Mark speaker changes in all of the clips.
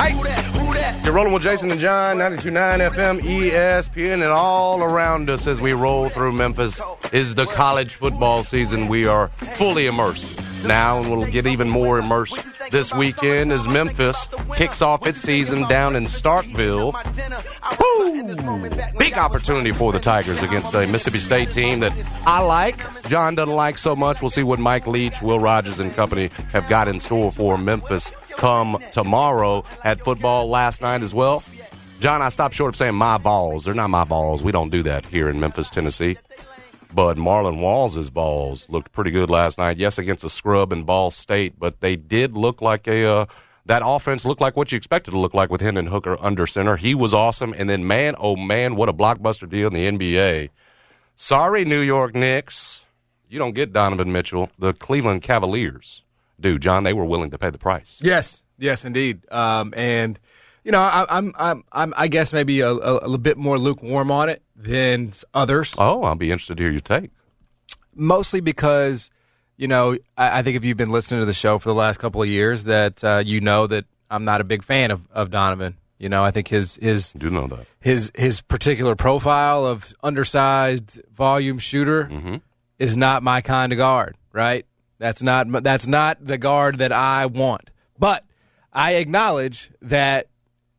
Speaker 1: Hi. You're rolling with Jason and John, 92.9 FM, ESPN, and all around us as we roll through Memphis is the college football season. We are fully immersed now, and we'll get even more immersed this weekend as Memphis kicks off its season down in Starkville. Woo! Big opportunity for the Tigers against a Mississippi State team that I like. John doesn't like so much. We'll see what Mike Leach, Will Rogers, and company have got in store for Memphis come tomorrow at football last night as well. John, I stopped short of saying my Vols. They're not my Vols. We don't do that here in Memphis, Tennessee. But Marlon Walls' Vols looked pretty good last night. Yes, against a scrub in Ball State, but they did look like a uh, that offense looked like what you expected to look like with Hendon Hooker under center. He was awesome, and then man, oh man, what a blockbuster deal in the NBA. Sorry, New York Knicks, you don't get Donovan Mitchell. The Cleveland Cavaliers do, John. They were willing to pay the price.
Speaker 2: Yes, yes, indeed. Um, and you know, I, I'm, I'm, I'm, I guess maybe a, a, a little bit more lukewarm on it than others.
Speaker 1: Oh, I'll be interested to hear your take.
Speaker 2: Mostly because, you know, I, I think if you've been listening to the show for the last couple of years, that uh, you know that I'm not a big fan of, of Donovan. You know, I think his his
Speaker 1: I do know that
Speaker 2: his his particular profile of undersized volume shooter
Speaker 1: Mm-hmm.
Speaker 2: is not my kind of guard. Right? That's not that's not the guard that I want. But I acknowledge that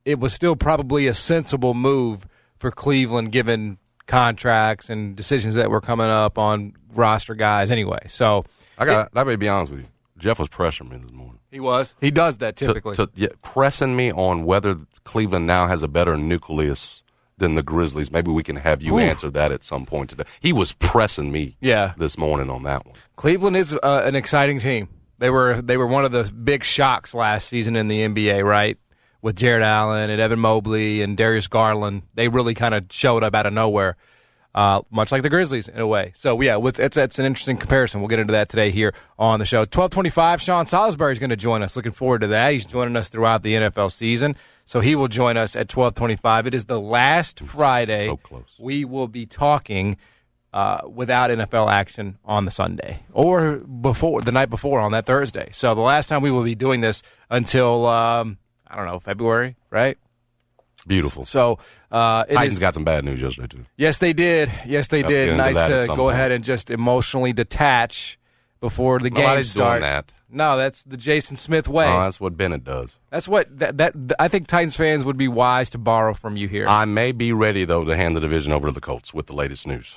Speaker 2: it was still probably a sensible move for Cleveland, given contracts and decisions that were coming up on roster guys. Anyway, so
Speaker 1: I got. I may be honest with you. Jeff was pressuring me this morning.
Speaker 2: he was he does that
Speaker 1: To-
Speaker 2: typically.
Speaker 1: to, yeah, pressing me on whether Cleveland now has a better nucleus than the Grizzlies. Maybe we can have you
Speaker 2: Ooh.
Speaker 1: answer that at some point today. He was pressing me.
Speaker 2: Yeah.
Speaker 1: this morning on that one.
Speaker 2: Cleveland is uh, an exciting team. They were they were one of the big shocks last season in the NBA, right? With Jarrett Allen and Evan Mobley and Darius Garland, they really kind of showed up out of nowhere, uh, much like the Grizzlies in a way. So yeah, it's, it's it's an interesting comparison. We'll get into that today here on the show. Twelve twenty five. Sean Salisbury is going to join us. Looking forward to that. He's joining us throughout the NFL season, so he will join us at twelve twenty five. It is the last Friday.
Speaker 1: so close.
Speaker 2: We will be talking uh, without NFL action on the Sunday or before the night before on that Thursday. So the last time we will be doing this until um, I don't know February, right?
Speaker 1: Beautiful.
Speaker 2: So uh,
Speaker 1: Titans
Speaker 2: is-
Speaker 1: got some bad news yesterday too.
Speaker 2: yes, they did. Yes, they
Speaker 1: Have
Speaker 2: did. Nice to go
Speaker 1: point.
Speaker 2: ahead and just emotionally detach before the game
Speaker 1: Nobody's doing
Speaker 2: start.
Speaker 1: that.
Speaker 2: No, that's the Jason Smith way.
Speaker 1: Oh, that's what Bennett does.
Speaker 2: that's what that, that I think Titans fans would be wise to borrow from you here.
Speaker 1: I may be ready though to hand the division over to the Colts with the latest news.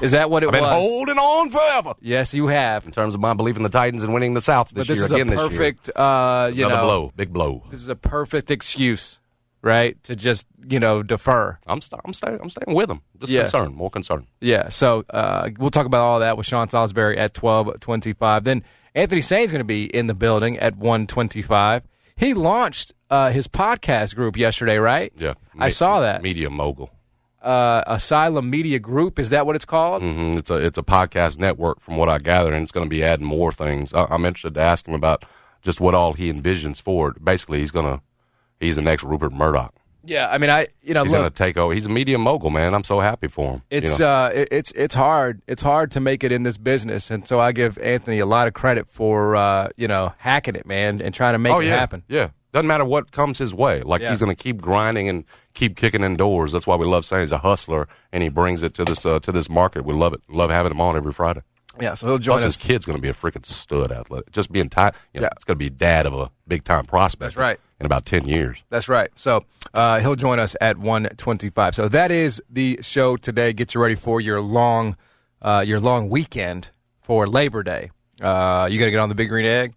Speaker 2: Is that what it
Speaker 1: I've been
Speaker 2: was?
Speaker 1: holding on forever
Speaker 2: yes, you have.
Speaker 1: in terms of my belief in the Titans and winning the South this
Speaker 2: But this
Speaker 1: year
Speaker 2: is
Speaker 1: again
Speaker 2: a
Speaker 1: this year.
Speaker 2: perfect, uh, you
Speaker 1: Another
Speaker 2: know,
Speaker 1: blow, big blow.
Speaker 2: this is a perfect excuse, right? To just you know defer.
Speaker 1: I'm st- I'm staying I'm staying with them. Just
Speaker 2: Yeah.
Speaker 1: concerned, more concerned.
Speaker 2: Yeah. So uh, we'll talk about all that with Sean Salisbury at twelve twenty-five. Then Anthony Sain's going to be in the building at one twenty-five. He launched uh, his podcast group yesterday, right?
Speaker 1: Yeah,
Speaker 2: I saw that.
Speaker 1: media mogul.
Speaker 2: Uh, Asylum Media Group is that what it's called?
Speaker 1: Mm-hmm. It's a it's a podcast network, from what I gather, and it's going to be adding more things. I, I'm interested to ask him about just what all he envisions for it. Basically, he's gonna he's the next Rupert Murdoch.
Speaker 2: Yeah. I mean, I you know
Speaker 1: He's
Speaker 2: look,
Speaker 1: gonna take over. He's a media mogul, man. I'm so happy for him. you
Speaker 2: It's
Speaker 1: know?
Speaker 2: uh, it- it's it's hard. It's hard to make it in this business, and so I give Anthony a lot of credit for uh, you know hacking it, man, and trying to make
Speaker 1: oh
Speaker 2: it
Speaker 1: yeah,
Speaker 2: happen.
Speaker 1: yeah. Doesn't matter what comes his way. Like
Speaker 2: Yeah.
Speaker 1: he's going to keep grinding and keep kicking in doors. That's why we love saying he's a hustler, and he brings it to this uh, to this market. We love it. Love having him on every Friday.
Speaker 2: Yeah, so he'll join
Speaker 1: Plus, his kid's going to be a freaking stud athlete. Just being tight, you know,
Speaker 2: Yeah.
Speaker 1: it's going to be dad of a big time prospect.
Speaker 2: That's right.
Speaker 1: In about ten years.
Speaker 2: That's right. So uh, he'll join us at one twenty-five. So that is the show today. Get you ready for your long, uh, your long weekend for Labor Day. Uh, you got to get on the Big Green Egg,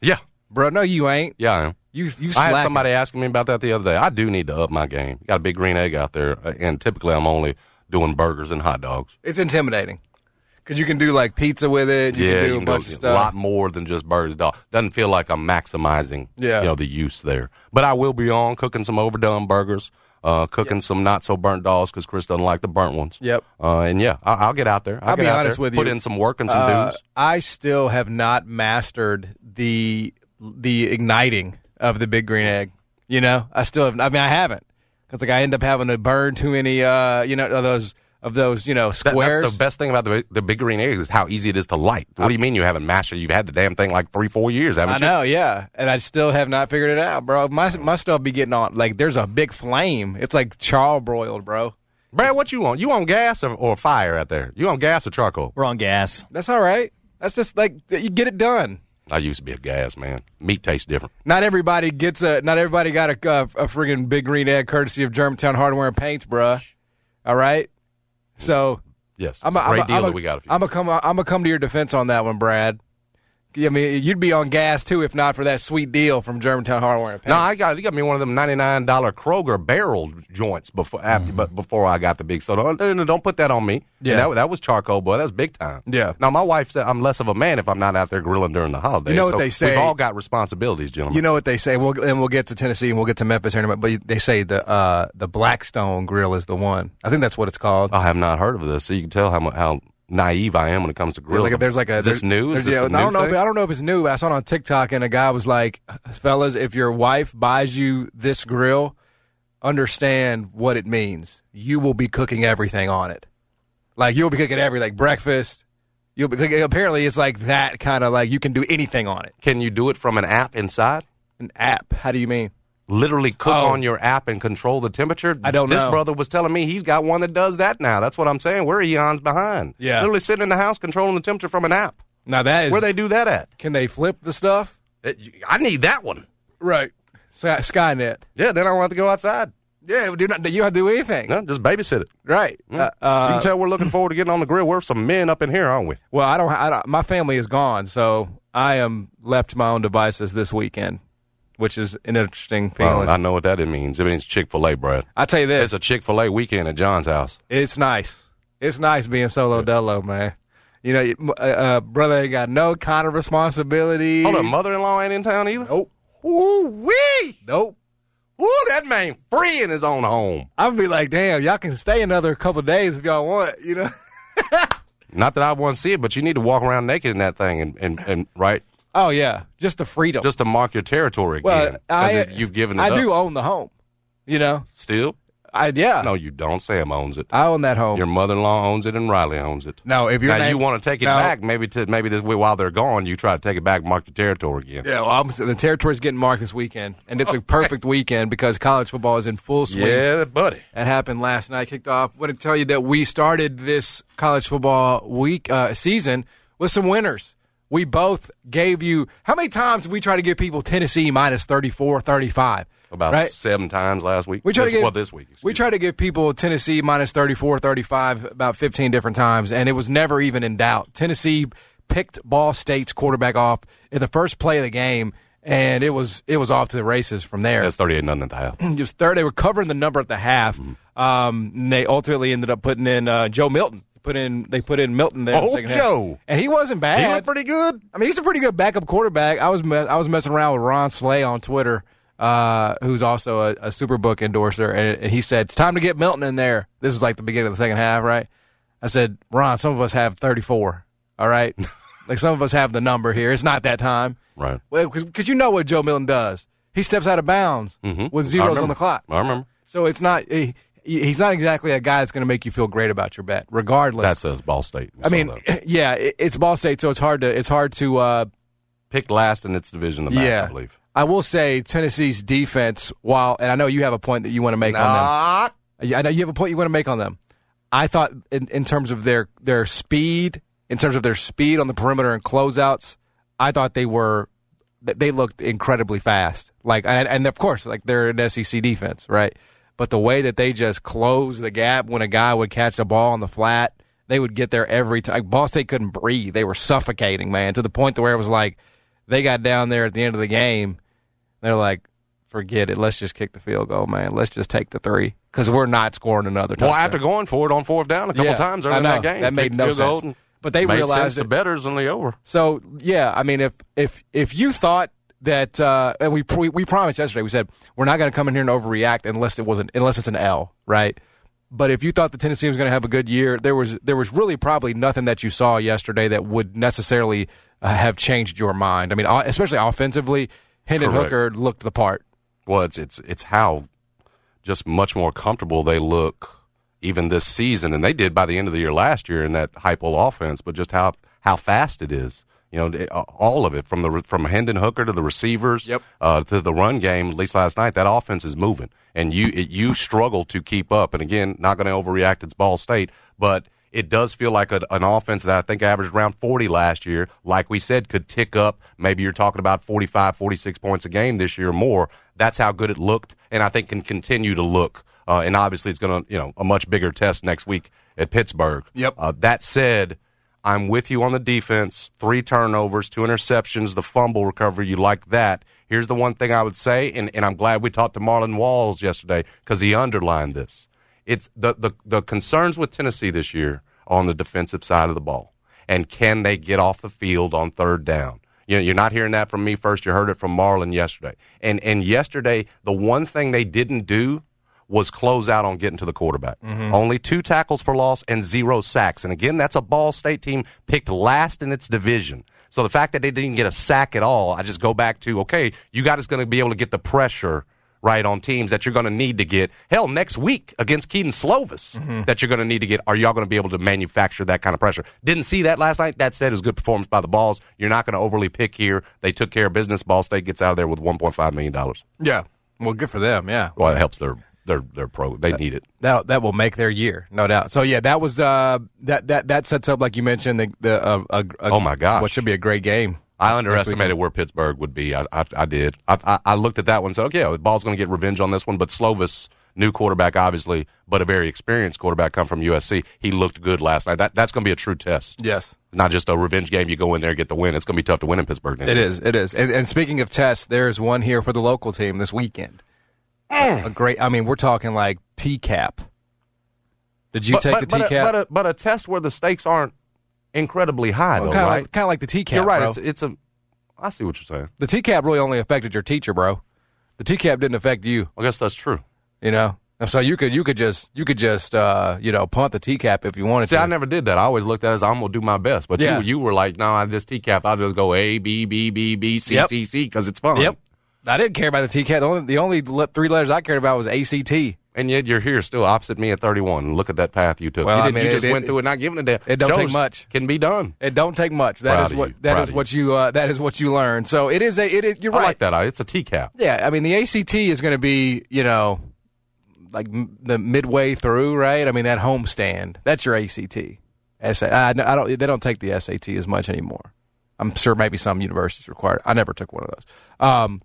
Speaker 1: Yeah,
Speaker 2: bro. No, you ain't.
Speaker 1: yeah, I am.
Speaker 2: You you
Speaker 1: I had somebody asking me about that the other day. I do need to up my game. Got a big green egg out there, uh, and typically I'm only doing burgers and hot dogs.
Speaker 2: It's intimidating because you can do like pizza with it. You
Speaker 1: yeah,
Speaker 2: can do
Speaker 1: you
Speaker 2: a bunch
Speaker 1: go
Speaker 2: of
Speaker 1: a lot more than just burgers. and Dog doesn't feel like I'm maximizing,
Speaker 2: Yeah.
Speaker 1: you know, the use there. But I will be on cooking some overdone burgers, uh, cooking some not so burnt dogs because Chris doesn't like the burnt ones.
Speaker 2: Yep.
Speaker 1: Uh, and yeah, I- I'll get out there. I'll,
Speaker 2: I'll
Speaker 1: get
Speaker 2: be
Speaker 1: out
Speaker 2: honest
Speaker 1: there,
Speaker 2: with you.
Speaker 1: Put in some work and some
Speaker 2: Uh,
Speaker 1: dues.
Speaker 2: I still have not mastered the the igniting of the big green egg. You know, I still have. I mean, I haven't because like I end up having to burn too many. Uh, you know, those of those. You know,
Speaker 1: That-
Speaker 2: squares.
Speaker 1: that's the best thing about the the big green egg is how easy it is to light. What do you mean you haven't mastered? You've had the damn thing like three, four years, haven't
Speaker 2: I
Speaker 1: you?
Speaker 2: I know, yeah, and I still have not figured it out, bro. My my stuff be getting on like there's a big flame. It's like char broiled, bro.
Speaker 1: Brad, what you want? You want gas or, or fire out there? You want gas or charcoal?
Speaker 3: We're on gas.
Speaker 2: That's all right. That's just like you get it done.
Speaker 1: I used to be a gas man. Meat tastes different.
Speaker 2: Not everybody gets a. Not everybody got a uh, a friggin' big green egg courtesy of Germantown Hardware and Paints, bruh. All right. So
Speaker 1: Yes,
Speaker 2: I'm a,
Speaker 1: a great
Speaker 2: I'm
Speaker 1: deal
Speaker 2: a,
Speaker 1: that we got.
Speaker 2: I'm gonna come. I'm gonna come to your defense on that one, Brad. I mean, you'd be on gas too if not for that sweet deal from Germantown Hardware.
Speaker 1: No, I got you got me one of them ninety nine dollar Kroger barrel joints before after, but before I got the big. So don't don't- don't put that on me.
Speaker 2: Mm-hmm. Yeah.
Speaker 1: And that, that was charcoal, boy. That's big time.
Speaker 2: Yeah.
Speaker 1: Now my wife said I'm less of a man if I'm not out there grilling during the holidays.
Speaker 2: You know what
Speaker 1: So
Speaker 2: they say-
Speaker 1: We've all got responsibilities, gentlemen.
Speaker 2: You know what they say? We'll and we'll get to Tennessee and we'll get to Memphis here in a minute. But they say the uh, the Blackstone Grill is the one. I think that's what it's called.
Speaker 1: I have not heard of this, so you can tell how how naive I am when it comes to grills.
Speaker 2: Like there's like a
Speaker 1: is this new? Is this
Speaker 2: yeah, I don't know. If. I don't know if it's new. But I saw it on TikTok, and a guy was like, "Fellas, if your wife buys you this grill, understand what it means. You will be cooking everything on it. Like you'll be cooking every like breakfast. You'll be cooking, apparently it's like that kind of like you can do anything on it.
Speaker 1: Can you do it from an app inside?
Speaker 2: An app. How do you mean?
Speaker 1: Literally cook
Speaker 2: Oh.
Speaker 1: on your app and control the temperature?
Speaker 2: I don't
Speaker 1: this
Speaker 2: know.
Speaker 1: This brother was telling me he's got one that does that now. That's what I'm saying. We're eons behind.
Speaker 2: Yeah.
Speaker 1: Literally sitting in the house controlling the temperature from an app.
Speaker 2: Now that is
Speaker 1: Where they do that at?
Speaker 2: can they flip the stuff?
Speaker 1: It- I need that one.
Speaker 2: Right. Sky, Skynet.
Speaker 1: Yeah, then I don't have to go outside.
Speaker 2: Yeah, do not, you don't have to do anything.
Speaker 1: No, just babysit it.
Speaker 2: Right. Uh,
Speaker 1: you
Speaker 2: uh,
Speaker 1: can tell we're looking forward to getting on the grill. We're some men up in here, aren't we?
Speaker 2: well, I don't, I don't. My family is gone, so I am left to my own devices this weekend, which is an interesting feeling.
Speaker 1: Well, I know what that means. It means Chick Fil A, Brad.
Speaker 2: I tell you this,
Speaker 1: It's a Chick Fil A weekend at John's house.
Speaker 2: it's nice. It's nice being solo dolo, man. You know, uh, uh, brother ain't got no kind of responsibility.
Speaker 1: Hold up, mother-in-law ain't in town either.
Speaker 2: Nope.
Speaker 1: Ooh wee!
Speaker 2: Nope.
Speaker 1: Ooh, that man free in his own home.
Speaker 2: I'd be like, damn, y'all can stay another couple days if y'all want. You know.
Speaker 1: Not that I want to see it, but you need to walk around naked in that thing and, and, and right
Speaker 2: Oh yeah, just the freedom.
Speaker 1: just to mark your territory
Speaker 2: well,
Speaker 1: again. as
Speaker 2: I
Speaker 1: if you've given it
Speaker 2: I
Speaker 1: up.
Speaker 2: do own the home. You know.
Speaker 1: Still?
Speaker 2: I yeah.
Speaker 1: No, you don't. Sam owns it.
Speaker 2: I own that home.
Speaker 1: Your mother-in-law owns it, and Riley owns it.
Speaker 2: no, if you're
Speaker 1: now
Speaker 2: named-
Speaker 1: you want to take it
Speaker 2: No.
Speaker 1: back, maybe to maybe this while they're gone, you try to take it back, mark your territory again.
Speaker 2: Yeah, well, I'm, the territory's getting marked this weekend, and it's a perfect weekend because college football is in full swing.
Speaker 1: Yeah, buddy.
Speaker 2: That happened last night. Kicked off. I want to tell you that we started this college football week uh, season with some winners. We both gave you how many times did we try to give people Tennessee minus 34, 35?
Speaker 1: About
Speaker 2: right?
Speaker 1: seven times last week.
Speaker 2: We try
Speaker 1: this,
Speaker 2: to give,
Speaker 1: well this week.
Speaker 2: We try to give people Tennessee minus 34, 35 about 15 different times, and it was never even in doubt. Tennessee picked Ball State's quarterback off in the first play of the game, and it was it was off to the races from there.
Speaker 1: That's thirty-eight nothing at the half.
Speaker 2: It was third. They were covering the number at the half.
Speaker 1: Mm-hmm.
Speaker 2: Um, and they ultimately ended up putting in uh, Joe Milton. Put in they put in Milton there. in the
Speaker 1: Oh,
Speaker 2: half.
Speaker 1: Joe.
Speaker 2: and he wasn't bad.
Speaker 1: He looked pretty good.
Speaker 2: I mean, he's a pretty good backup quarterback. I was me- I was messing around with Ron Slay on Twitter, uh, who's also a, a Superbook endorser, and, and he said it's time to get Milton in there. This is like the beginning of the second half, right? I said, Ron, some of us have 34. All right, like some of us have the number here. It's not that time.
Speaker 1: Right.
Speaker 2: Well, because you know what Joe Milton does. He steps out of bounds
Speaker 1: Mhm.
Speaker 2: with zeros on the clock.
Speaker 1: I remember.
Speaker 2: So it's not. He, he's not exactly a guy that's going to make you feel great about your bet, regardless.
Speaker 1: That says Ball State.
Speaker 2: I mean,
Speaker 1: that-
Speaker 2: yeah, it, it's Ball State, so it's hard to it's hard to. Uh,
Speaker 1: picked last in its division. The back,
Speaker 2: yeah,
Speaker 1: I believe.
Speaker 2: I will say Tennessee's defense. While and I know you have a point that you want to make on them. I know you have a point you want to make on them. I thought in, in terms of their their speed, in terms of their speed on the perimeter and closeouts, I thought they were they looked incredibly fast. Like and, and of course, like they're an SEC defense, right? But the way that they just closed the gap when a guy would catch the ball on the flat, they would get there every time. Ball State couldn't breathe; they were suffocating, man, to the point to where it was like they got down there at the end of the game. They're like, forget it. Let's just kick the field goal, man. Let's just take the three because we're not scoring another touchdown.
Speaker 1: Well, after going for it on fourth down a couple
Speaker 2: Yeah,
Speaker 1: times early in that game,
Speaker 2: That made no sense. But they realized
Speaker 1: to betters in the over.
Speaker 2: So yeah, I mean, if if if you thought that, uh, and we, we we promised yesterday, we said we're not going to come in here and overreact unless it wasn't unless it's an L, right? But if you thought the Tennessee was going to have a good year, there was there was really probably nothing that you saw yesterday that would necessarily uh, have changed your mind. I mean, especially offensively, Hendon
Speaker 1: Correct.
Speaker 2: Hooker looked the part.
Speaker 1: Well, it's it's it's how just much more comfortable they look even this season, and they did by the end of the year last year in that Heupel offense. But just how how fast it is, you know, all of it from the from Hendon Hooker to the receivers,
Speaker 2: Yep.
Speaker 1: uh, to the run game. At least last night, that offense is moving, and you it, you struggle to keep up. And again, not going to overreact. It's Ball State, but. It does feel like a, an offense that I think averaged around 40 last year. Like we said, could tick up. Maybe you're talking about 45, 46 points a game this year or more. That's how good it looked, and I think can continue to look. Uh, and obviously, it's going to, you know, a much bigger test next week at Pittsburgh.
Speaker 2: Yep.
Speaker 1: Uh, that said, I'm with you on the defense. Three turnovers, two interceptions, the fumble recovery. You like that. Here's the one thing I would say, and, and I'm glad we talked to Marlon Walls yesterday because he underlined this. It's the, the, the concerns with Tennessee this year on the defensive side of the ball. And can they get off the field on third down? You know, you're not hearing that from me first. You heard it from Marlon yesterday. And and yesterday, the one thing they didn't do was close out on getting to the quarterback. Mm-hmm. Only two tackles for loss and zero sacks. And again, that's a Ball State team picked last in its division. So the fact that they didn't get a sack at all, I just go back to okay, you guys going to be able to get the pressure right on teams that you're going to need to get. Hell, next week against Kedon Slovis, mm-hmm. that you're going to need to get. Are y'all going to be able to manufacture that kind of pressure? Didn't see that last night. That said, it was good performance by the Vols. You're not going to overly pick here. They took care of business. Ball State gets out of there with 1.5 million dollars.
Speaker 2: Yeah, well, good for them. Yeah,
Speaker 1: Well, it helps their their their pro. They need it.
Speaker 2: that that will make their year, no doubt. So yeah, that was uh, that that that sets up like you mentioned the the uh, a, a,
Speaker 1: Oh, my gosh.
Speaker 2: what should be a great game.
Speaker 1: I underestimated where Pittsburgh would be. I, I, I did. I, I, I looked at that one and said, okay, the Vols going to get revenge on this one. But Slovis, new quarterback, obviously, but a very experienced quarterback, come from USC. He looked good last night. That, that's going to be a true test.
Speaker 2: Yes,
Speaker 1: Not just a revenge game. You go in there, get the win. It's going to be tough to win in Pittsburgh.
Speaker 2: it is. It is. And, and speaking of tests, there's one here for the local team this weekend. A great. I mean, we're talking like TCAP. Did you
Speaker 1: But,
Speaker 2: take
Speaker 1: but,
Speaker 2: the
Speaker 1: but,
Speaker 2: TCAP?
Speaker 1: a, but, a, but a test where the stakes aren't incredibly high, though,
Speaker 2: kind of
Speaker 1: right?
Speaker 2: like, kind of like the TCAP.
Speaker 1: You're right.
Speaker 2: bro.
Speaker 1: It's, it's a. I see what you're saying.
Speaker 2: the TCAP really only affected your teacher, bro. The TCAP didn't affect you.
Speaker 1: I guess that's true.
Speaker 2: You know. So you could you could just you could just uh, you know punt the TCAP if you wanted
Speaker 1: See,
Speaker 2: to.
Speaker 1: I never did that. I always looked at it as I'm gonna do my best. But
Speaker 2: Yeah.
Speaker 1: you, you were like, no, I this TCAP. I'll just go A B B B B C
Speaker 2: Yep.
Speaker 1: C C because it's fun.
Speaker 2: Yep. I didn't care about the TCAP. The only, the only le- three letters I cared about was ACT.
Speaker 1: And yet you're here still opposite me at 31. Look at that path you took.
Speaker 2: Well,
Speaker 1: you,
Speaker 2: I
Speaker 1: didn't-
Speaker 2: mean,
Speaker 1: you
Speaker 2: it-
Speaker 1: just
Speaker 2: it-
Speaker 1: went through it, not giving a damn.
Speaker 2: it don't take
Speaker 1: Shows
Speaker 2: much.
Speaker 1: Can be done.
Speaker 2: It don't take much. That
Speaker 1: Proud
Speaker 2: is
Speaker 1: of
Speaker 2: what
Speaker 1: you.
Speaker 2: that
Speaker 1: Proud
Speaker 2: is
Speaker 1: of
Speaker 2: what you uh, that is what you learn. So it is a it is. You're
Speaker 1: I
Speaker 2: right.
Speaker 1: like that. It's a TCAP.
Speaker 2: Yeah, I mean the ACT is going to be you know like m- the midway through, right? I mean that homestand. That's your ACT. SA, I, I don't. They don't take the SAT as much anymore. I'm sure maybe some universities require. it. I never took one of those. Um,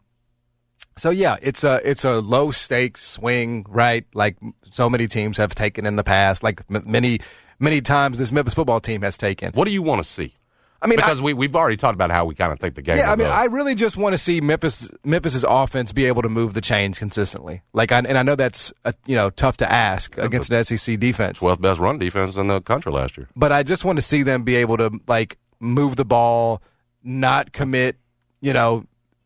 Speaker 2: so yeah, it's a it's a low stakes swing, right? Like so many teams have taken in the past, like m- many many times this Memphis football team has taken.
Speaker 1: What do you want to see?
Speaker 2: I mean, I-
Speaker 1: Because we, we've already talked about how we kind of think the game
Speaker 2: yeah, I mean,
Speaker 1: go.
Speaker 2: I really just want to see Memphis Memphis's offense be able to move the chains consistently. Like, I, and I know that's uh, you know tough to ask against an SEC defense,
Speaker 1: 12th best run defense in the country last year.
Speaker 2: but I just want to see them be able to like move the ball, not commit, you know,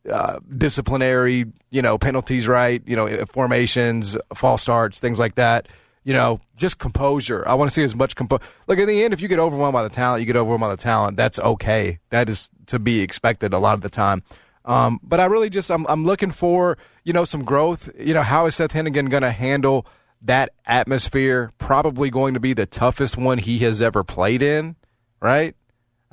Speaker 2: uh, disciplinary, you know, penalties, right? You know, formations, false starts, things like that. You know, just composure. I want to see as much composure. Look, in the end, if you get overwhelmed by the talent, you get overwhelmed by the talent. That's okay. That is to be expected a lot of the time. Um, but I really just I'm I'm looking for you know some growth. You know, how is Seth Henigan going to handle that atmosphere? Probably going to be the toughest one he has ever played in. Right?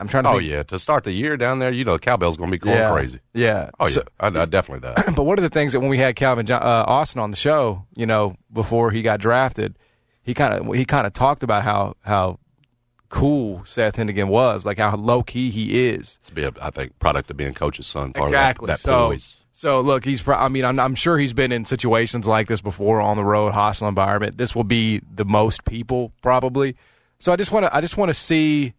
Speaker 2: I'm trying to.
Speaker 1: Oh,
Speaker 2: think-
Speaker 1: yeah. To start the year down there, you know, cowbell's going to be going
Speaker 2: yeah,
Speaker 1: crazy.
Speaker 2: Yeah.
Speaker 1: Oh, yeah. I, I definitely that.
Speaker 2: but one of the things that when we had Calvin John, uh, Austin on the show, you know, before he got drafted, he kind of he kind of talked about how how cool Seth Henigan was, like how low key he is.
Speaker 1: It's be, a, I think, product of being coach's son. Part
Speaker 2: exactly.
Speaker 1: Of that, that
Speaker 2: so,
Speaker 1: poise.
Speaker 2: so look, he's. Pro- I mean, I'm, I'm sure he's been in situations like this before on the road, hostile environment. This will be the most people probably. So I just want to. I just want to see,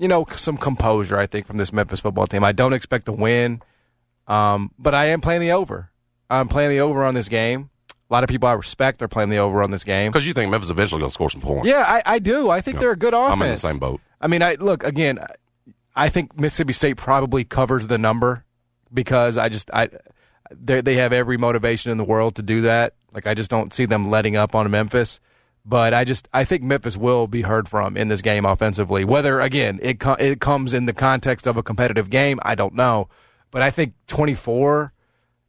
Speaker 2: you know, some composure. I think from this Memphis football team. I don't expect to win, um, but I am playing the over. I'm playing the over on this game. A lot of people I respect are playing the over on this game.
Speaker 1: Because you think Memphis eventually going to score some points.
Speaker 2: Yeah, I, I do. I think they're a good offense.
Speaker 1: I'm in the same boat.
Speaker 2: I mean, I look again. I think Mississippi State probably covers the number because I just I they they have every motivation in the world to do that. Like I just don't see them letting up on Memphis. But I just I think Memphis will be heard from in this game offensively. Whether again it it comes in the context of a competitive game, I don't know. But I think 24,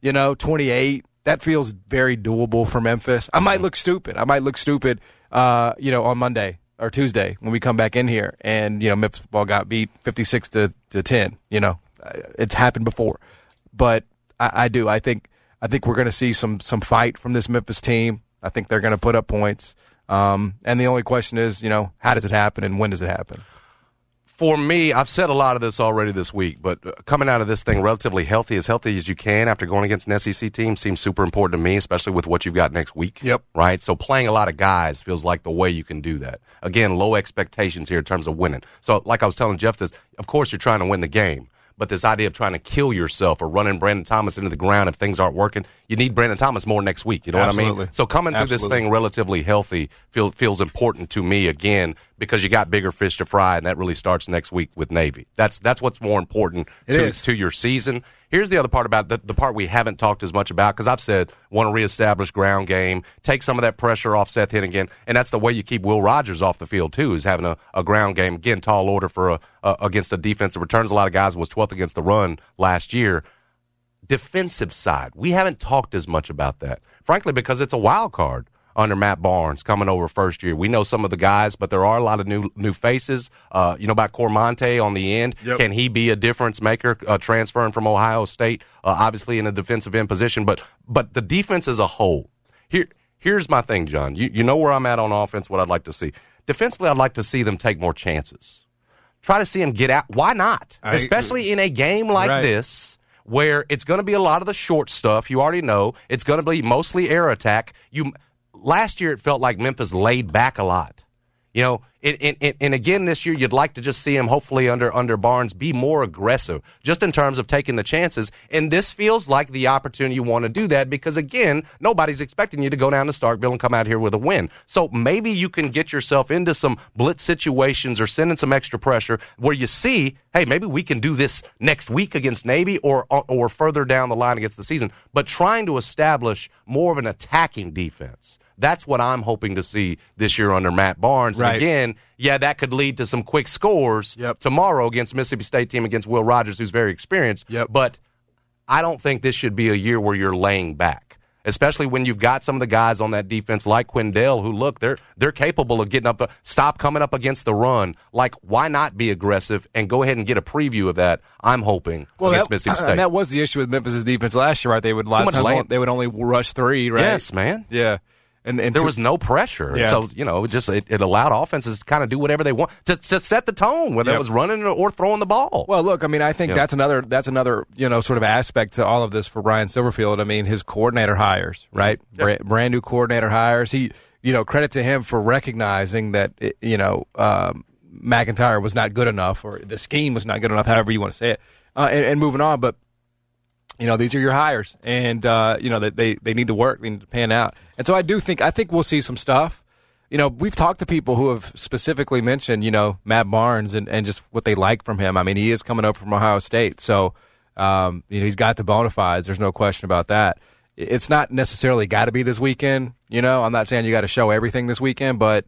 Speaker 2: you know, 28, that feels very doable for Memphis. I might look stupid. I might look stupid, uh, you know, on Monday or Tuesday when we come back in here, and you know, Memphis ball got beat 56 to, to 10. You know, it's happened before, but I, I do. I think I think we're going to see some some fight from this Memphis team. I think they're going to put up points. Um, and the only question is, you know, how does it happen and when does it happen?
Speaker 1: for me, I've said a lot of this already this week, but uh, coming out of this thing relatively healthy, as healthy as you can after going against an SEC team seems super important to me, especially with what you've got next week.
Speaker 2: Yep.
Speaker 1: Right? So playing a lot of guys feels like the way you can do that. Again, low expectations here in terms of winning. So, like I was telling Jeff this, of course you're trying to win the game. But this idea of trying to kill yourself or running Brandon Thomas into the ground if things aren't working, you need Brandon Thomas more next week. You know
Speaker 2: Absolutely.
Speaker 1: what I mean? So coming through this thing relatively healthy feel, feels important to me again because you got bigger fish to fry, and that really starts next week with Navy. That's that's what's more important to, to your season. Here's the other part about the, the part we haven't talked as much about because I've said want to reestablish ground game, take some of that pressure off Seth Henigan, and that's the way you keep Will Rogers off the field too. Is having a, a ground game again, tall order for a, a against a defense that returns a lot of guys was 12th against the run last year defensive side. We haven't talked as much about that, frankly, because it's a wild card under Matt Barnes coming over first year. We know some of the guys, but there are a lot of new new faces. Uh, you know about Cormonte on the end.
Speaker 2: Yep.
Speaker 1: Can he be a difference maker uh, transferring from Ohio State? Uh, obviously in a defensive end position, but but the defense as a whole. Here here's my thing, John. You you know where I'm at on offense. What I'd like to see defensively, I'd like to see them take more chances. Try to see him get out. Why not?
Speaker 2: I-
Speaker 1: Especially in a game like
Speaker 2: Right.
Speaker 1: this where it's going to be a lot of the short stuff. You already know it's going to be mostly air attack. You last year it felt like Memphis laid back a lot. You know, and, and, and- again this year you'd like to just see him hopefully under under Barnes be more aggressive, just in terms of taking the chances. And this feels like the opportunity you want to do that because again, nobody's expecting you to go down to Starkville and come out here with a win. So maybe you can get yourself into some blitz situations or sending some extra pressure where you see, hey, maybe we can do this next week against Navy or or further down the line against the season. But trying to establish more of an attacking defense. That's what I'm hoping to see this year under Matt Barnes. And
Speaker 2: Right.
Speaker 1: again, yeah, that could lead to some quick scores
Speaker 2: Yep.
Speaker 1: tomorrow against Mississippi State team against Will Rogers, who's very experienced.
Speaker 2: Yep.
Speaker 1: But I don't think this should be a year where you're laying back. Especially when you've got some of the guys on that defense like Quindell, who look they're they're capable of getting up, stop coming up against the run. Like, why not be aggressive and go ahead and get a preview of that? I'm hoping well, against
Speaker 2: that,
Speaker 1: Mississippi uh, State.
Speaker 2: and that was the issue with Memphis' defense last year, right? They would a lot
Speaker 1: Too
Speaker 2: of times they would only rush three, right?
Speaker 1: Yes, man.
Speaker 2: Yeah, and, and
Speaker 1: there
Speaker 2: to-
Speaker 1: was no pressure.
Speaker 2: Yeah.
Speaker 1: So, you know, it just it, it allowed offenses to kind of do whatever they want to, to set the tone, whether
Speaker 2: Yep.
Speaker 1: it was running or, throwing the ball.
Speaker 2: Well, look, I mean, I think
Speaker 1: Yeah.
Speaker 2: that's another that's another you know sort of aspect to all of this for Ryan Silverfield. I mean, his coordinator hires, right? Bra- brand new coordinator hires. He, you know, credit to him for recognizing that you know um, MacIntyre was not good enough, or the scheme was not good enough, however you want to say it, uh, and, and moving on. But you know, these are your hires, and uh, you know that they, they need to work, they need to pan out. And so I do think I think we'll see some stuff. You know, we've talked to people who have specifically mentioned, you know, Matt Barnes and, and just what they like from him. I mean, he is coming up from Ohio State, so um, you know he's got the bona fides. There's no question about that. It's not necessarily got to be this weekend. You know, I'm not saying you got to show everything this weekend, but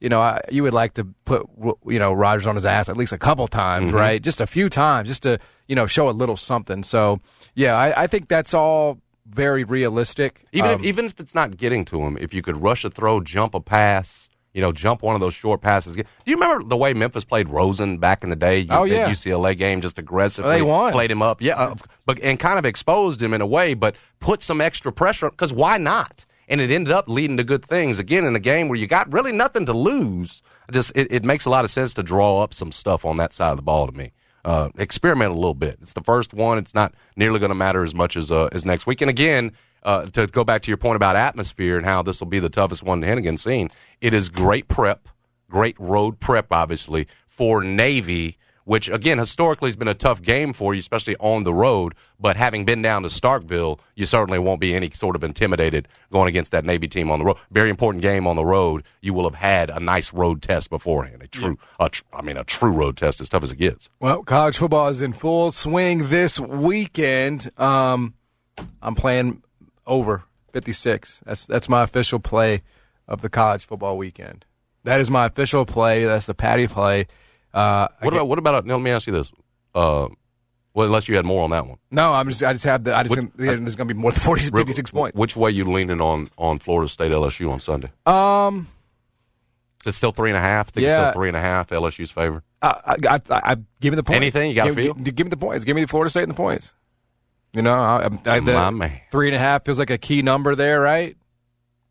Speaker 2: you know, I, you would like to put you know Rogers on his ass at least a couple times, right? Just a few times, just to you know show a little something. So yeah, I, I think that's all very realistic.
Speaker 1: even
Speaker 2: Um,
Speaker 1: if even if it's not getting to him, if you could rush a throw, jump a pass, you know, jump one of those short passes. Do you remember the way Memphis played Rosen back in the day?
Speaker 2: Oh,
Speaker 1: the
Speaker 2: yeah.
Speaker 1: UCLA game, just aggressively
Speaker 2: They won.
Speaker 1: played him up, yeah, uh, but and kind of exposed him in a way, but put some extra pressure because why not? And it ended up leading to good things again in a game where you got really nothing to lose. Just it, it makes a lot of sense to draw up some stuff on that side of the ball to me. Uh, experiment a little bit. It's the first one. It's not nearly going to matter as much as uh, as next week. And again, uh, to go back to your point about atmosphere and how this will be the toughest one to Henigan's seen, it is great prep, great road prep, obviously for Navy which again historically has been a tough game for you, especially on the road. But having been down to Starkville, you certainly won't be any sort of intimidated going against that Navy team on the road. Very important game on the road. You will have had a nice road test beforehand. A true, a tr- I mean, a true road test, as tough as it gets.
Speaker 2: Well, college football is in full swing this weekend. Um, I'm playing over 56. That's that's my official play of the college football weekend. That is my official play. That's the Patty play. Uh,
Speaker 1: What about what about? Let me ask you this. Uh, well, unless you had more on that one.
Speaker 2: no, I'm just I just have the I just think there's going to be more than 40, 56 points.
Speaker 1: Which way you leaning on on Florida State LSU on Sunday?
Speaker 2: Um,
Speaker 1: It's still three and a half. Think it's
Speaker 2: Yeah.
Speaker 1: still three and a half. LSU's favor.
Speaker 2: I, I, I, I give me the points.
Speaker 1: Anything? You got
Speaker 2: give,
Speaker 1: feel?
Speaker 2: Give, give me the points. Give me the Florida State and the points. You know, I, I, the, three and a half feels like a key number there, right?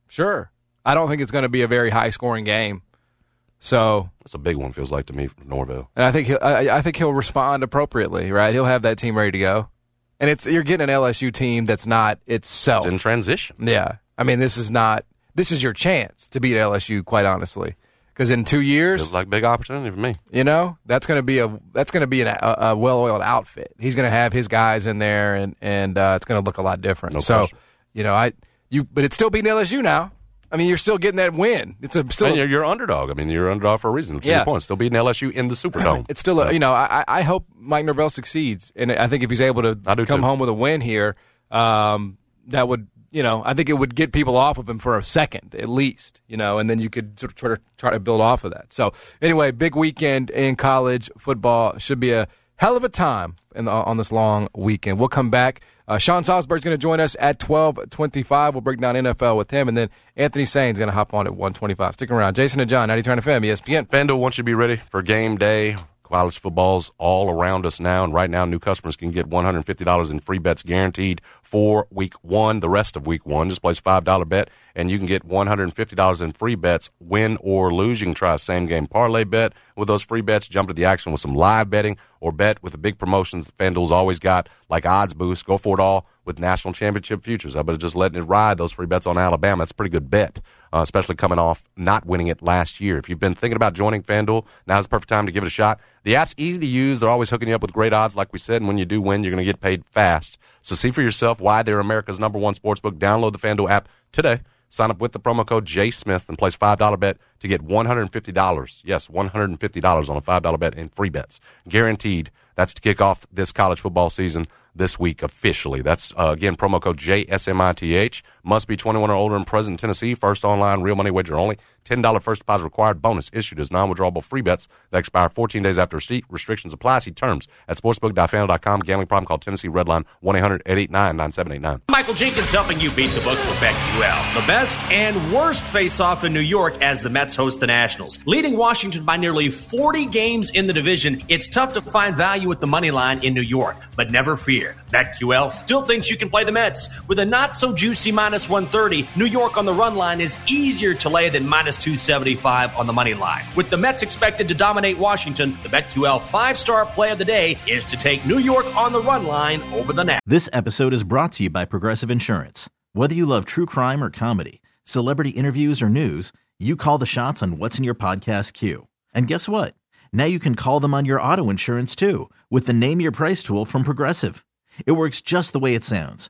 Speaker 2: Sure. I don't think it's going to be a very high scoring game. So,
Speaker 1: That's a big one. Feels like to me from Norvell.
Speaker 2: and I think he'll, I, I think he'll respond appropriately, right? He'll have that team ready to go. And it's you're getting an LSU team that's not itself.
Speaker 1: It's in transition.
Speaker 2: yeah, I mean, this is not. This is your chance to beat LSU, quite honestly, because in two years,
Speaker 1: it's like a big opportunity for me.
Speaker 2: You know, that's going to be a that's going to be an, a, a well-oiled outfit. He's going to have his guys in there, and and uh, it's going to look a lot different.
Speaker 1: No
Speaker 2: so,
Speaker 1: question.
Speaker 2: you know, I you, but it's still beating LSU now. I mean, you're still getting that win. It's a still.
Speaker 1: And you're, you're underdog. I mean, you're underdog for a reason.
Speaker 2: Yeah.
Speaker 1: your point, still beating LSU in the Superdome.
Speaker 2: it's still a, you know I, I I hope Mike Norvell succeeds, and I think if he's able to come
Speaker 1: too.
Speaker 2: home with a win here, um, that would you know I think it would get people off of him for a second at least, you know, and then you could sort of try to try to build off of that. So anyway, big weekend in college football should be a hell of a time in the, on this long weekend. We'll come back. Uh, Sean Salisbury's going to join us at twelve twenty-five. We'll break down NFL with him, and then Anthony Sain's going to hop on at one twenty-five. Stick around. Jason and John, 90 Turn FM, ESPN.
Speaker 1: FanDuel wants you to be ready for game day. College football's all around us now, and right now, new customers can get $150 in free bets guaranteed for week one, the rest of week one. Just place a $5 bet, and you can get $150 in free bets, win or lose. You can try a same game parlay bet with those free bets, jump to the action with some live betting, or bet with the big promotions FanDuel's always got, like odds boost. Go for it all with national championship futures. I bet just letting it ride those free bets on Alabama. That's a pretty good bet, uh, especially coming off not winning it last year. If you've been thinking about joining FanDuel, now's the perfect time to give it a shot. The app's easy to use. They're always hooking you up with great odds, like we said. And when you do win, you're going to get paid fast. So see for yourself why they're America's number one sportsbook. Download the FanDuel app today. Sign up with the promo code J Smith and place five dollar bet to get one hundred and fifty dollars. Yes, one hundred and fifty dollars on a five dollar bet in free bets, guaranteed. That's to kick off this college football season this week officially. That's uh, again promo code JSMITH. Must be 21 or older and present in Tennessee. First online real money wager only. $10 first deposit required. Bonus issued as non-withdrawable free bets that expire 14 days after receipt. Restrictions apply. See terms at sportsbook.fanduel.com. Gambling problem call Tennessee Redline 1-800-889-9789.
Speaker 3: Michael Jenkins helping you beat the books with BetQL. The best and worst face-off in New York as the Mets host the Nationals. Leading Washington by nearly 40 games in the division, it's tough to find value at the money line in New York. But never fear. BetQL still thinks you can play the Mets. With a not-so-juicy minus 130, New York on the run line is easier to lay than minus 275 on the money line. With the Mets expected to dominate Washington, the BetQL five-star play of the day is to take New York on the run line over the Nats.
Speaker 4: This episode is brought to you by Progressive Insurance. Whether you love true crime or comedy, celebrity interviews or news, you call the shots on what's in your podcast queue. And guess what? Now you can call them on your auto insurance too with the Name Your Price tool from Progressive. It works just the way it sounds.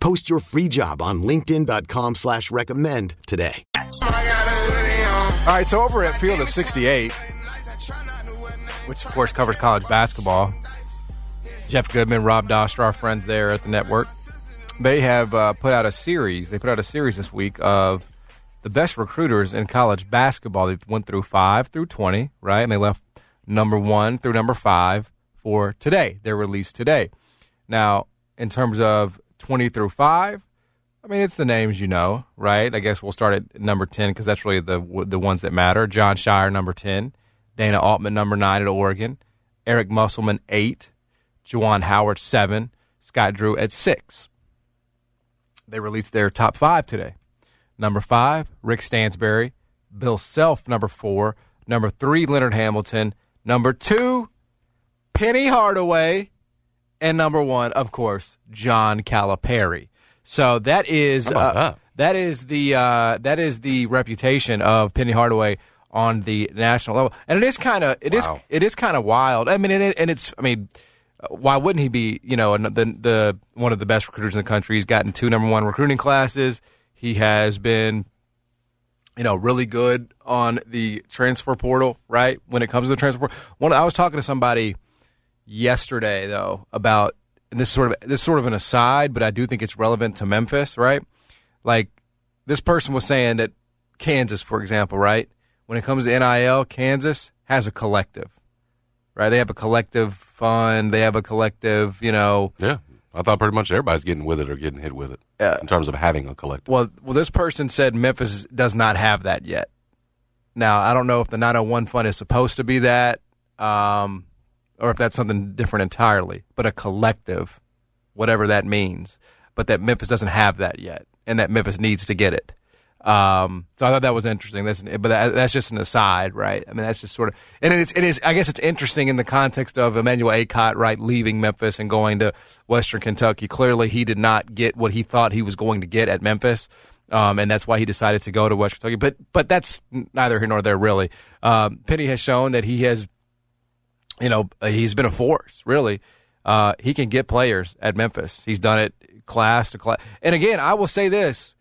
Speaker 5: Post your free job on LinkedIn.com slash recommend today.
Speaker 2: All right, so over at Field of 68, which of course covers college basketball, Jeff Goodman, Rob Doster, our friends there at the network, they have uh, put out a series. They put out a series this week of the best recruiters in college basketball. They went through five through 20, right? And they left number one through number five for today. They're released today. Now, in terms of 20 through 5, I mean, it's the names you know, right? I guess we'll start at number 10 because that's really the the ones that matter. Jon Scheyer, number 10. Dana Altman, number 9 at Oregon. Eric Musselman, 8. Juwan Howard, 7. Scott Drew at 6. They released their top five today. Number 5, Rick Stansbury. Bill Self, number 4. Number 3, Leonard Hamilton. Number 2, Penny Hardaway. And number 1, of course, John Calipari. So that is uh,
Speaker 1: that?
Speaker 2: that is the uh, that is the reputation of Penny Hardaway on the national level, and it is kind of it is
Speaker 1: Wow.
Speaker 2: it is kind of wild. I mean, and, it, and it's I mean, why wouldn't he be? You know, the the one of the best recruiters in the country. He's gotten two number one recruiting classes. He has been, you know, really good on the transfer portal. Right when it comes to the transfer portal. One, I was talking to somebody yesterday though about and this is sort of this is sort of an aside, but I do think it's relevant to Memphis, right? Like this person was saying that Kansas, for example, right? When it comes to NIL, Kansas has a collective. Right? They have a collective fund, they have a collective, you know,
Speaker 1: Yeah. I thought pretty much everybody's getting with it or getting hit with it in terms of having a collective.
Speaker 2: Well, well, this person said Memphis does not have that yet. Now, I don't know if the 901 fund is supposed to be that, um, or if that's something different entirely. But a collective, whatever that means, but that Memphis doesn't have that yet, and that Memphis needs to get it. Um, so I thought that was interesting. That's, but that, that's just an aside, right? I mean, that's just sort of, and it's, it is. I guess it's interesting in the context of Emmanuel Akot, right, leaving Memphis and going to Western Kentucky. Clearly, he did not get what he thought he was going to get at Memphis, um, and that's why he decided to go to Western Kentucky. But but that's neither here nor there, really. Um, Penny has shown that he has, you know, he's been a force. Really, uh, he can get players at Memphis. He's done it class to class. And again, I will say this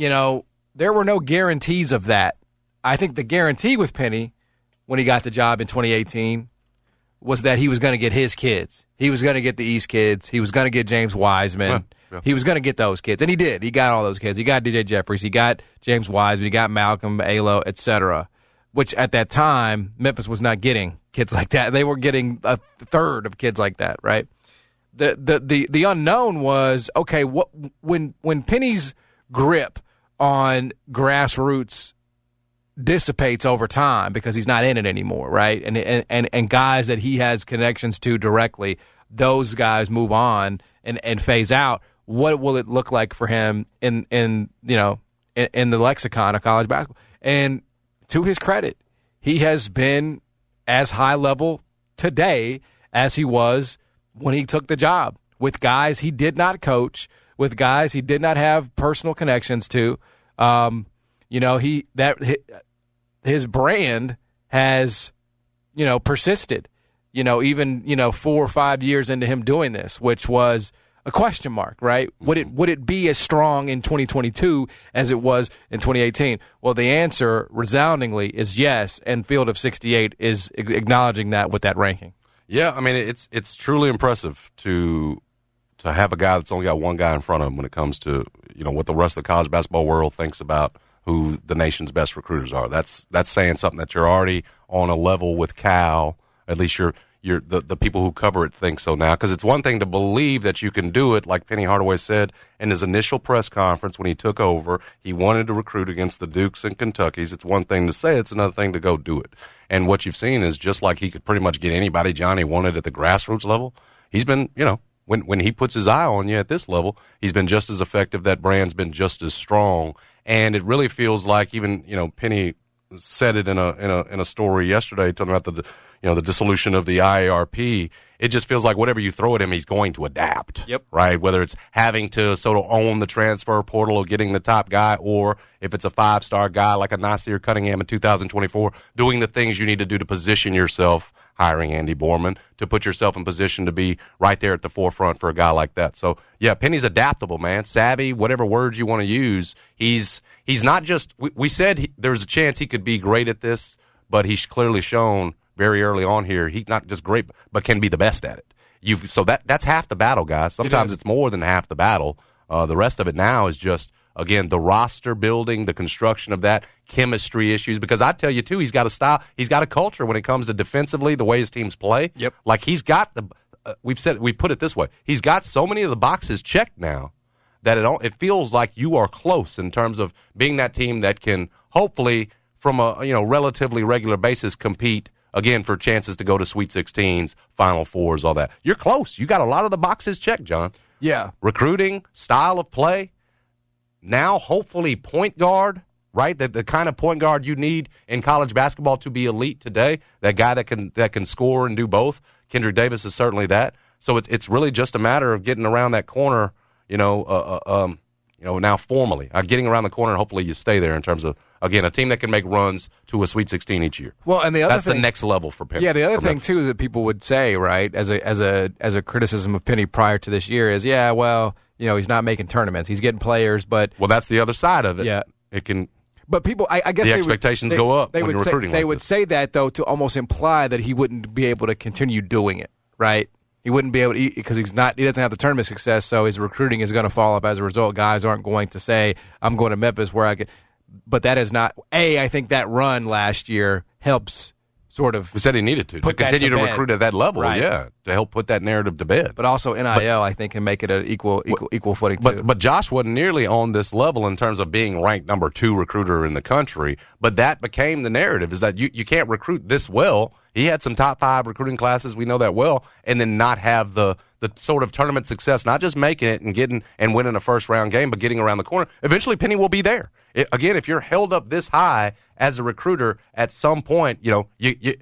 Speaker 2: you know, there were no guarantees of that. I think the guarantee with Penny when he got the job in 2018 was that he was going to get his kids. He was going to get the East kids. He was going to get James Wiseman.
Speaker 1: Yeah, yeah.
Speaker 2: He was going to get those kids, and he did. He got all those kids. He got DJ Jeffries. He got James Wiseman. He got Malcolm, Alo, etc. Which at that time Memphis was not getting kids like that. They were getting a third of kids like that, right? the the the the unknown was okay. What when when Penny's grip on grassroots dissipates over time because he's not in it anymore, right? And and and, and guys that he has connections to directly, those guys move on and and phase out. What will it look like for him in in you know in, in the lexicon of college basketball? And to his credit, he has been as high level today as he was when he took the job with guys he did not coach, with guys he did not have personal connections to. Um, you know, he that his brand has, you know, persisted. You know, even you know four or five years into him doing this, which was a question mark, right? Would it mm-hmm. would it be as strong in 2022 as it was in 2018? Well, the answer resoundingly is yes, and Field of 68 is acknowledging that with that ranking.
Speaker 1: Yeah, I mean it's it's truly impressive to to have a guy that's only got one guy in front of him when it comes to you know what the rest of the college basketball world thinks about who the nation's best recruiters are. That's that's saying something that you're already on a level with Cal. At least you're the, the people who cover it think so now. Because it's one thing to believe that you can do it like penny hardaway said in his initial press conference when he took over. He wanted to recruit against the dukes and kentuckys it's one thing to say it's another thing to go do it. And what you've seen is just like he could pretty much get anybody johnny wanted at the grassroots level he's been you know when when he puts his eye on you at this level he's been just as effective. That brand's been just as strong. And it really feels like even you know penny said it in a in a in a story yesterday talking about the you know the dissolution of the IARP. It just feels like whatever you throw at him, he's going to adapt.
Speaker 2: Yep.
Speaker 1: Right. Whether it's having to sort of own the transfer portal or getting the top guy, or if it's a five star guy like a Nasir Cunningham in 2024, doing the things you need to do to position yourself. Hiring Andy Borman to put yourself in position to be right there at the forefront for a guy like that. So yeah, Penny's adaptable, man, savvy, whatever words you want to use. He's he's not just. We, we said he, there's a chance he could be great at this, but he's clearly shown very early on here he's not just great, but can be the best at it. You've so that that's half the battle, guys. Sometimes
Speaker 2: It is.
Speaker 1: it's more than half the battle. Uh, the rest of it now is just again the roster building, the construction of that, chemistry issues. Because I tell you too, he's got a style, he's got a culture when it comes to defensively, the way his teams play.
Speaker 2: Yep.
Speaker 1: Like he's got the. Uh, we've said we put it this way: he's got so many of the boxes checked now that it all, it feels like you are close in terms of being that team that can hopefully from a you know relatively regular basis compete again for chances to go to Sweet 16s, Final Fours, all that. You're close. You got a lot of the boxes checked, John.
Speaker 2: Yeah.
Speaker 1: Recruiting, style of play, now hopefully point guard, right? That the kind of point guard you need in college basketball to be elite today. That guy that can that can score and do both. Kendrick Davis is certainly that. So it's it's really just a matter of getting around that corner, you know, uh, uh, um, you know, now formally, uh, getting around the corner, and hopefully you stay there in terms of again a team that can make runs to a Sweet 16 each year.
Speaker 2: Well, and the other
Speaker 1: That's
Speaker 2: thing,
Speaker 1: the next level for Penny.
Speaker 2: Yeah, the other thing
Speaker 1: Memphis.
Speaker 2: too is that people would say, right, as a as a as a criticism of Penny prior to this year is, yeah, well, you know, he's not making tournaments, he's getting players, but
Speaker 1: Well, that's the other side of it.
Speaker 2: Yeah.
Speaker 1: it can.
Speaker 2: but people, I, I guess
Speaker 1: The
Speaker 2: they would-
Speaker 1: expectations
Speaker 2: they-
Speaker 1: go up
Speaker 2: They
Speaker 1: when
Speaker 2: would
Speaker 1: you're
Speaker 2: say,
Speaker 1: recruiting
Speaker 2: They
Speaker 1: like
Speaker 2: would say that though to almost imply that he wouldn't be able to continue doing it, right? He wouldn't be able to because he's not. He doesn't have the tournament success, so his recruiting is going to fall off as a result. Guys aren't going to say, "I'm going to Memphis," where I could. But that is not. A, I think that run last year helps sort of
Speaker 1: We said he needed to to continue
Speaker 2: to
Speaker 1: to, recruit at that level.
Speaker 2: Right.
Speaker 1: Yeah, to help put that narrative to bed.
Speaker 2: but also NIL, I think, can make it an equal equal equal footing too.
Speaker 1: But but Josh wasn't nearly on this level in terms of being ranked number two recruiter in the country. But that became the narrative: is that you, you can't recruit this well. He had some top five recruiting classes, we know that well, and then not have the the sort of tournament success, not just making it and getting and winning a first round game, but getting around the corner. Eventually, Penny will be there. It- again, if you're held up this high as a recruiter, at some point, you know you. you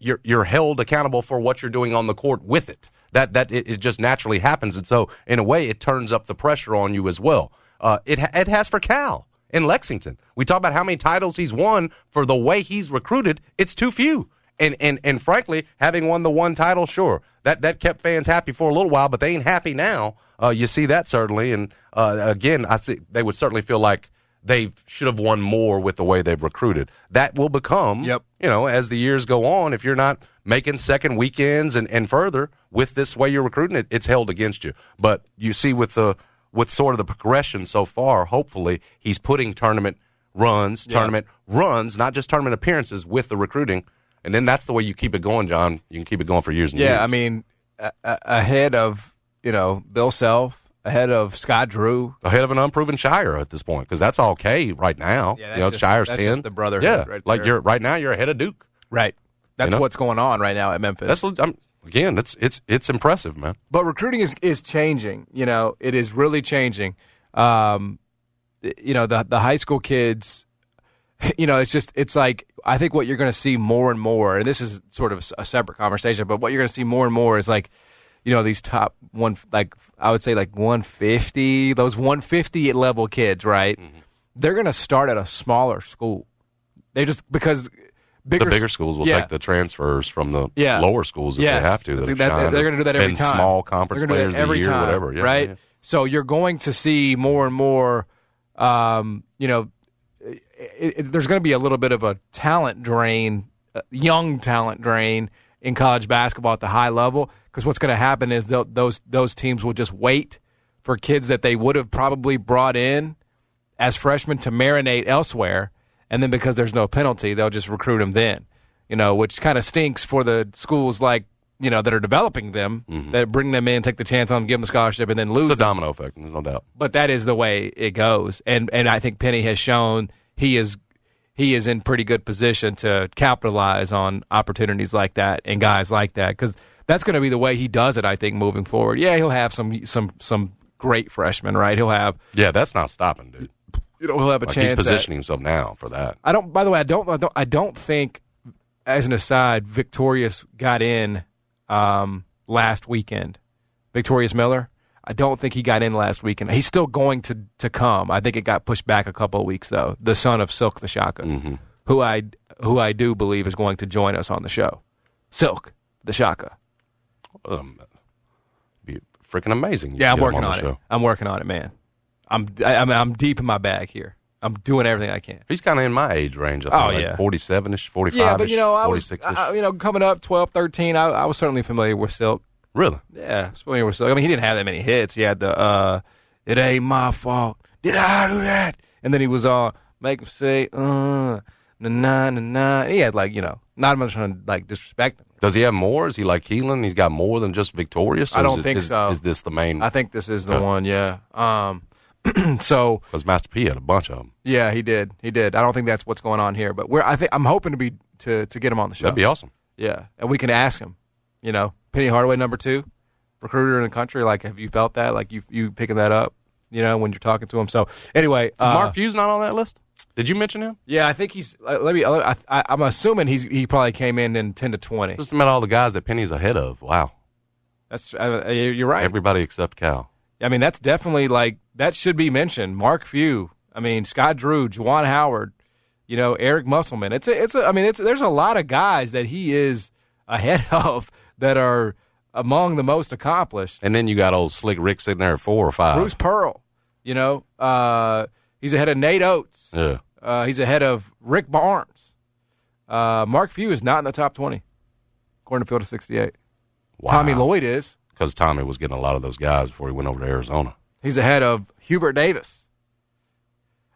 Speaker 1: you're you're held accountable for what you're doing on the court with it. That that it, it just naturally happens, and so in a way, it turns up the pressure on you as well. Uh, it it has for Cal in Lexington. We talk about how many titles he's won for the way he's recruited. It's too few, and and and frankly, having won the one title, sure, that that kept fans happy for a little while, but they ain't happy now. Uh, you see that certainly, and uh, again, I see they would certainly feel like they should have won more with the way they've recruited. That will become,
Speaker 2: Yep.
Speaker 1: you know, as the years go on, if you're not making second weekends and, and further with this way you're recruiting it, it's held against you. But you see with the with sort of the progression so far, hopefully he's putting tournament runs, tournament runs, not just tournament appearances with the recruiting. And then that's the way you keep it going, John. You can keep it going for years and years.
Speaker 2: Yeah, I mean, a- a- ahead of you know Bill Self, ahead of Scott Drew.
Speaker 1: ahead of an unproven Scheyer at this point because that's okay right now.
Speaker 2: Yeah,
Speaker 1: you know,
Speaker 2: just-
Speaker 1: Scheyer's
Speaker 2: that's
Speaker 1: ten.
Speaker 2: just the brotherhood
Speaker 1: Yeah,
Speaker 2: right
Speaker 1: like you're right now. You're ahead of Duke.
Speaker 2: Right. That's
Speaker 1: You know?
Speaker 2: what's going on right now at Memphis.
Speaker 1: That's I'm, again, it's it's it's impressive, man.
Speaker 2: but recruiting is is changing. You know, it is really changing. Um, you know, the the high school kids. You know, it's just it's like I think what you're going to see more and more, and this is sort of a separate conversation, but what you're going to see more and more is like, you know, these top one like I would say like 150, those 150 level kids, right?
Speaker 1: Mm-hmm.
Speaker 2: They're going to start at a smaller school. They just because bigger
Speaker 1: the bigger schools will
Speaker 2: yeah.
Speaker 1: take the transfers from the
Speaker 2: Yeah.
Speaker 1: lower schools if
Speaker 2: Yes.
Speaker 1: they have to.
Speaker 2: That- they're going to do that every time.
Speaker 1: Small conference
Speaker 2: They're gonna do
Speaker 1: players
Speaker 2: every
Speaker 1: year,
Speaker 2: time,
Speaker 1: whatever. Yeah,
Speaker 2: right? So you're going to see more and more. Um, you know, it, it, there's going to be a little bit of a talent drain, uh, young talent drain in college basketball at the high level. Because what's going to happen is those those teams will just wait for kids that they would have probably brought in as freshmen to marinate elsewhere, and then because there's no penalty, they'll just recruit them then. You know, which kind of stinks for the schools like you know that are developing them that bring them in, take the chance on, them, give them the scholarship, and then lose.
Speaker 1: Mm-hmm. It's a
Speaker 2: them.
Speaker 1: domino effect, there's no doubt.
Speaker 2: But that is the way it goes, and and I think Penny has shown he is he is in pretty good position to capitalize on opportunities like that and guys like that because that's going to be the way he does it. I think moving forward. Yeah, he'll have some some some great freshmen, right? He'll have
Speaker 1: Yeah, that's not stopping, dude.
Speaker 2: you know he'll have a
Speaker 1: Like
Speaker 2: chance.
Speaker 1: he's
Speaker 2: at-
Speaker 1: positioning himself now for that.
Speaker 2: I don't. By the way, I don't. I don't, I don't think, as an aside, Victorious got in um, last weekend. Victorious Miller. I don't think he got in last week, and He's still going to to come. I think it got pushed back a couple of weeks though. The son of Silkk the Shocker, who I who I do believe is going to join us on the show. Silkk the Shocker.
Speaker 1: Um, be freaking amazing. You
Speaker 2: Yeah, I'm working
Speaker 1: the
Speaker 2: on, it. I'm working on it, man. I'm I, I'm I'm deep in my bag here. I'm doing everything I can.
Speaker 1: He's kind of in my age range. I
Speaker 2: Oh,
Speaker 1: think,
Speaker 2: yeah.
Speaker 1: 47 ish, 45
Speaker 2: Yeah, but you know, I was, I, you know, coming up 12, 13, I, I was certainly familiar with Silkk.
Speaker 1: Really?
Speaker 2: Yeah, I was Silkk. I mean, he didn't have that many hits. He had the, uh, it ain't my fault. Did I do that? And then he was on, make him say, uh, na na na na. And he had like, you know, not much trying to like disrespect him.
Speaker 1: Does he have more? Is he like Keelan? He's got more than just Victorious?
Speaker 2: I don't
Speaker 1: it-
Speaker 2: think
Speaker 1: is-
Speaker 2: so.
Speaker 1: Is this the main?
Speaker 2: I think this is the one. Yeah. Um, so
Speaker 1: Because Master P had a bunch of them.
Speaker 2: yeah, he did. He did. I don't think that's what's going on here, but we're, I think, I'm hoping to be, to, to get him on the show.
Speaker 1: That'd be awesome.
Speaker 2: Yeah, and we can ask him. You know, Penny Hardaway, number two, recruiter in the country. Like, have you felt that? Like, you you picking that up? You know, when you're talking to him. So anyway, uh,
Speaker 1: Mark Few's not on that list? Did you mention him?
Speaker 2: yeah, I think he's. Uh, let me. I, I, I'm assuming he's he probably came in in ten to twenty.
Speaker 1: Just about all the guys that Penny's ahead of. Wow.
Speaker 2: That's uh, you're right.
Speaker 1: Everybody except Cal.
Speaker 2: I mean, that's definitely like that should be mentioned. Mark Few. I mean, Scott Drew, Juwan Howard. You know, Eric Musselman. It's a, it's. A, I mean, it's there's a lot of guys that he is ahead of that are among the most accomplished.
Speaker 1: And then you got old Slick Rick sitting there at four or five.
Speaker 2: Bruce Pearl. You know, uh, he's ahead of Nate Oats.
Speaker 1: Yeah.
Speaker 2: Uh, he's ahead of Rick Barnes. Uh, Mark Few is not in the top twenty, according to Field of sixty eight.
Speaker 1: Wow.
Speaker 2: Tommy Lloyd is.
Speaker 1: Because Tommy was getting a lot of those guys before he went over to Arizona.
Speaker 2: He's ahead of Hubert Davis.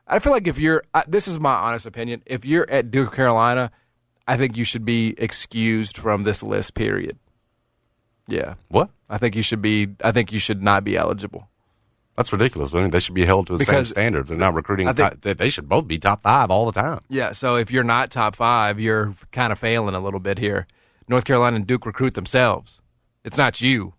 Speaker 2: I feel like if you're, uh, this is my honest opinion, if you're at Duke Carolina, I think you should be excused from this list. Period. Yeah,
Speaker 1: What?
Speaker 2: I think you should be. I think you should not be eligible.
Speaker 1: That's ridiculous. I mean, they should be held to the same
Speaker 2: Because
Speaker 1: standard. They're not recruiting.
Speaker 2: I think-
Speaker 1: top- they- should both be top five all the time.
Speaker 2: Yeah, so if you're not top five, you're kind of failing a little bit here. North Carolina and Duke recruit themselves. It's not you.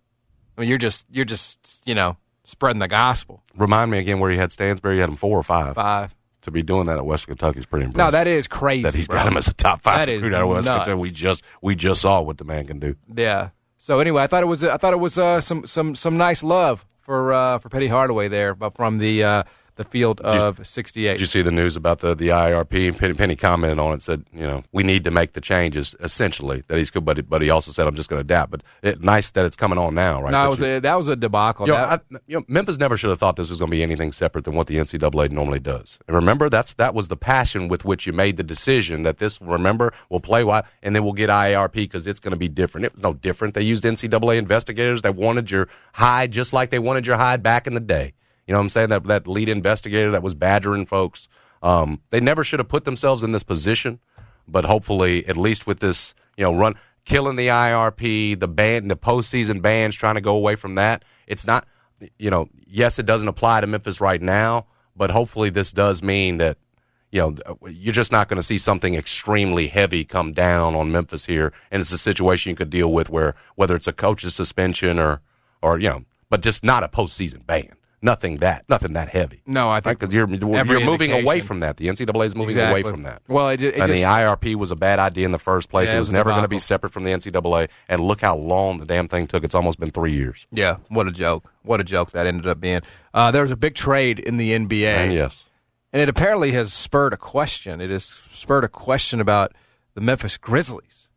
Speaker 2: I mean, you're just you're just you know spreading the gospel.
Speaker 1: Remind me again where he had Stansbury. You had him four or five.
Speaker 2: Five.
Speaker 1: To be doing that at Western Kentucky is pretty impressive.
Speaker 2: No, that is crazy.
Speaker 1: that he's
Speaker 2: bro.
Speaker 1: got him as a top five
Speaker 2: That
Speaker 1: recruit out of Western. Kentucky. We just we just saw what the man can do.
Speaker 2: Yeah. So anyway, I thought it was I thought it was uh, some some some nice love for uh, for Penny Hardaway there, but from the uh, the field of sixty eight.
Speaker 1: Did you see the news about the the IRP? Penny, Penny commented on it. Said you know we need to make the changes. Essentially, that he's good, but but he also said I'm just going to adapt. But it, nice that it's coming on now, right?
Speaker 2: No,
Speaker 1: That
Speaker 2: was
Speaker 1: you-
Speaker 2: a, that was a debacle.
Speaker 1: You know, I, you know, Memphis never should have thought this was going to be anything separate than what the NCAA normally does. And remember, that's that was the passion with which you made the decision that this. Remember, we'll play why, and then we'll get IRP because it's going to be different. It was no different. They used NCAA investigators that wanted your hide just like they wanted your hide back in the day. You know what I'm saying? That that lead investigator that was badgering folks. Um, they never should have put themselves in this position. But hopefully, at least with this, you know, run killing the IRP, the ban, the postseason bans, trying to go away from that. It's not, you know, yes, it doesn't apply to Memphis right now, but hopefully this does mean that, you know, you're just not going to see something extremely heavy come down on Memphis here, and it's a situation you could deal with where whether it's a coach's suspension or, or you know, but just not a postseason ban. Nothing that, nothing that heavy.
Speaker 2: No, I think
Speaker 1: because you're you're moving away from that. The NCAA is moving
Speaker 2: Exactly.
Speaker 1: away from that.
Speaker 2: Well, it it
Speaker 1: and the IRP was a bad idea in the first place.
Speaker 2: Yeah,
Speaker 1: it
Speaker 2: it
Speaker 1: was,
Speaker 2: was
Speaker 1: never going to be separate from the NCAA. And look how long the damn thing took. It's almost been three years.
Speaker 2: Yeah, what a joke! What a joke that ended up being. Uh, there was a big trade in the NBA,
Speaker 1: And yes,
Speaker 2: and it apparently has spurred a question. It has spurred a question about the Memphis Grizzlies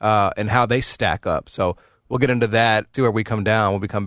Speaker 2: uh, and how they stack up. So we'll get into that. See where we come down. We'll become.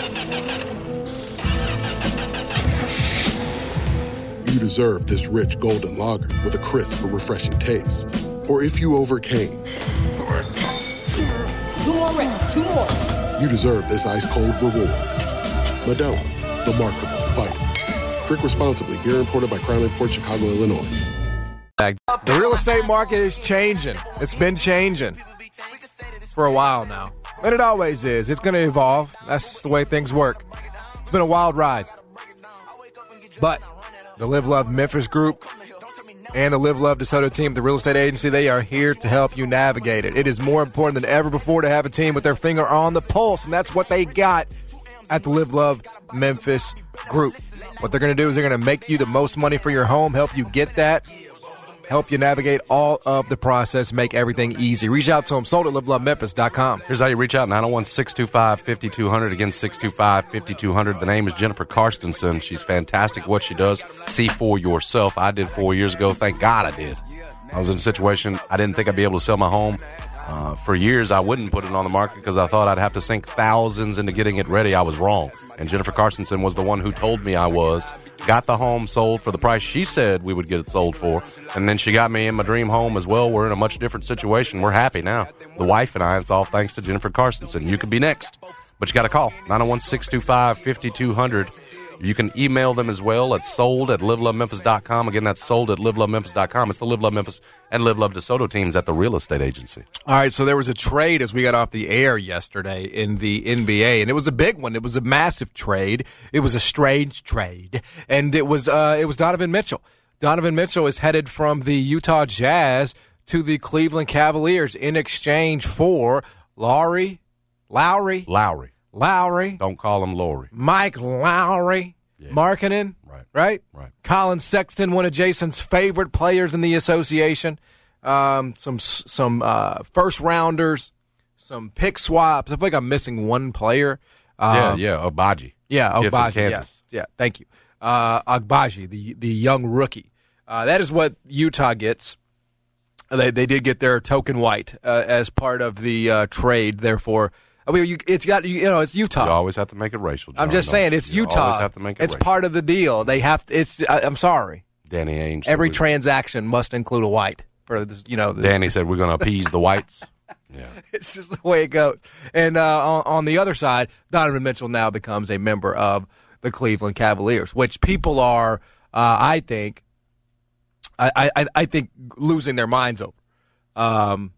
Speaker 6: you deserve this rich golden lager with a crisp but refreshing taste. Or if you overcame,
Speaker 7: two more reps, two more.
Speaker 6: You deserve this ice cold reward. Modelo, the markable fighter. Drink responsibly. Beer imported by Crown Port Chicago, Illinois.
Speaker 2: The real estate market is changing. It's been changing for a while now. And it always is. It's going to evolve. That's the way things work. It's been a wild ride. But the Live Love Memphis group and the Live Love DeSoto team, the real estate agency, they are here to help you navigate it. It is more important than ever before to have a team with their finger on the pulse, and that's what they got at the Live Love Memphis group. What they're going to do is they're going to make you the most money for your home, help you get that, help you navigate all of the process, make everything easy. Reach out to them, sold at livelovememphis.com.
Speaker 1: Here's how you reach out 901 625 5200. Again, 625 5200. The name is Jennifer Karstensen. She's fantastic what she does. See for yourself. I did four years ago. Thank God I did. I was in a situation I didn't think I'd be able to sell my home. Uh, for years, I wouldn't put it on the market because I thought I'd have to sink thousands into getting it ready. I was wrong. And Jennifer Karstensen was the one who told me I was. Got the home sold for the price she said we would get it sold for. And then she got me in my dream home as well. We're in a much different situation. We're happy now. The wife and I, it's all thanks to Jennifer Karstensen. You could be next. But you got to call 901 625 5200. You can email them as well at sold at livelovememphis.com. Again, that's sold at livelovememphis.com. It's the Live Love Memphis and Live Love DeSoto teams at the real estate agency.
Speaker 2: All right, so there was a trade as we got off the air yesterday in the NBA, and it was a big one. It was a massive trade. It was a strange trade, and it was uh, it was Donovan Mitchell. Donovan Mitchell is headed from the Utah Jazz to the Cleveland Cavaliers in exchange for Laurie, Lowry,
Speaker 1: Lowry.
Speaker 2: Lowry.
Speaker 1: Don't call him Lowry.
Speaker 2: Mike Lowry. Yeah. Markkanen.
Speaker 1: Right.
Speaker 2: Right?
Speaker 1: Right.
Speaker 2: Collin Sexton, one of Jason's favorite players in the association. Um, some some uh, first rounders, some pick swaps. I feel like I'm missing one player.
Speaker 1: Um, yeah, yeah, Agbaji.
Speaker 2: Yeah, Agbaji.
Speaker 1: Kansas.
Speaker 2: Yeah, yeah, thank you. Uh, Agbaji, the the young rookie. Uh, that is what Utah gets. They they did get their token white uh, as part of the uh, trade. Therefore, I mean, you, it's got you know it's Utah.
Speaker 1: You always have to make it racial. John,
Speaker 2: I'm just saying it's
Speaker 1: you
Speaker 2: Utah.
Speaker 1: Always have to make it.
Speaker 2: It's
Speaker 1: racial.
Speaker 2: part of the deal. They have to. It's. I, am sorry.
Speaker 1: Danny Ainge.
Speaker 2: Every
Speaker 1: we,
Speaker 2: transaction must include a white for this, you know. The,
Speaker 1: Danny said we're going to appease the whites. Yeah,
Speaker 2: it's just the way it goes. And uh, on, on the other side, Donovan Mitchell now becomes a member of the Cleveland Cavaliers, which people are, uh, I think, I, I, I think losing their minds over. Um,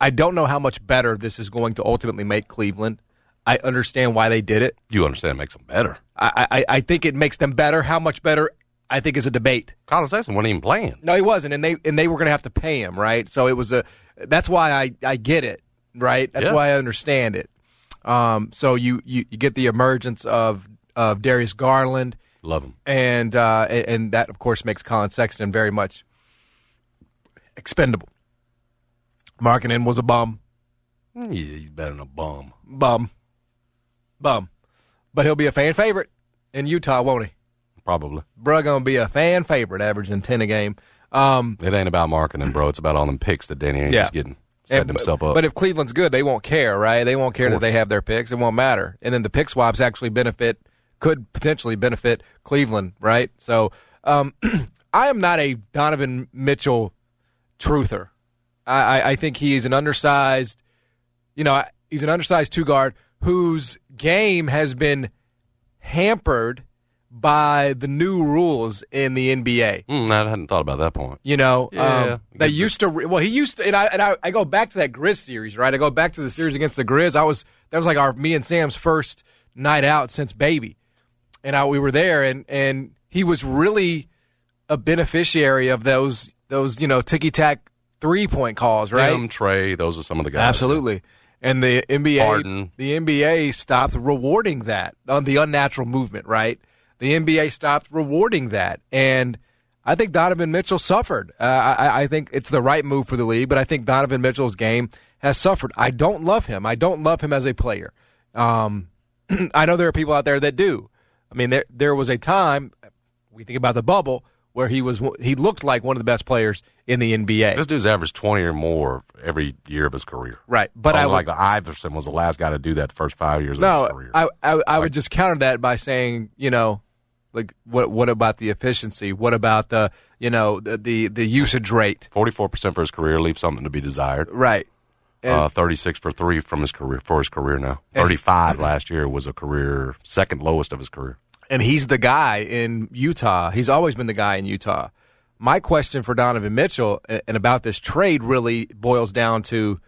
Speaker 2: I don't know how much better this is going to ultimately make Cleveland. I understand why they did it.
Speaker 1: You understand it makes them better.
Speaker 2: I, I, I think it makes them better. How much better? I think is a debate.
Speaker 1: Collin Sexton wasn't even playing.
Speaker 2: No, he wasn't, and they and they were going to have to pay him, right? So it was a. That's why I, I get it, right? That's
Speaker 1: Yeah.
Speaker 2: why I understand it. Um, so you, you you get the emergence of of Darius Garland,
Speaker 1: Love him.
Speaker 2: and uh, and, and that of course makes Collin Sexton very much expendable. Markkanen was a bum,
Speaker 1: Yeah, he's better than a bum.
Speaker 2: bum, bum, but he'll be a fan favorite in Utah, won't he?
Speaker 1: Probably.
Speaker 2: Bruh gonna be a fan favorite, averaging ten a game. Um,
Speaker 1: It ain't about marketing, bro. It's about all them picks that Danny Ainge
Speaker 2: Yeah.
Speaker 1: is getting. setting
Speaker 2: And-
Speaker 1: himself up.
Speaker 2: But if Cleveland's good, they won't care, right? They won't care that they have their picks. It won't matter. And then the pick swaps actually benefit, could potentially benefit Cleveland, right? So um, I am not a Donovan Mitchell truther. I, I, I think he is an undersized, you know, he's an undersized two guard whose game has been hampered by the new rules in the NBA.
Speaker 1: Mm, I hadn't thought about that point.
Speaker 2: You know,
Speaker 1: Yeah,
Speaker 2: um, they used to. Well, he used to, and I and I, I go back to that Grizz series, right? I go back to the series against the Grizz. I was that was like our me and Sam's first night out since baby, and I, we were there, and and he was really a beneficiary of those those you know ticky tack three point calls, right?
Speaker 1: Him, Trae, those are some of the guys.
Speaker 2: Absolutely. And the NBA,
Speaker 1: Harden.
Speaker 2: the NBA stopped rewarding that on the unnatural movement, right? The NBA stopped rewarding that, and I think Donovan Mitchell suffered. Uh, I, I think it's the right move for the league, but I think Donovan Mitchell's game has suffered. I don't love him. I don't love him as a player. Um, I know there are people out there that do. I mean, there there was a time we think about the bubble where he was he looked like one of the best players in the NBA.
Speaker 1: This dude's averaged 20 or more every year of his career.
Speaker 2: Right, but I
Speaker 1: like Iverson was the last guy to do that the first five years of his
Speaker 2: No,
Speaker 1: career.
Speaker 2: I I, I would just counter that by saying, you know, like what what about the efficiency? What about the you know the the, the usage rate?
Speaker 1: 44% for his career leaves something to be desired.
Speaker 2: Right.
Speaker 1: Uh, 36 for three from his career for his career now. 35 last year was a career second lowest of his career.
Speaker 2: And he's the guy in Utah. He's always been the guy in Utah. My question for Donovan Mitchell and about this trade really boils down to,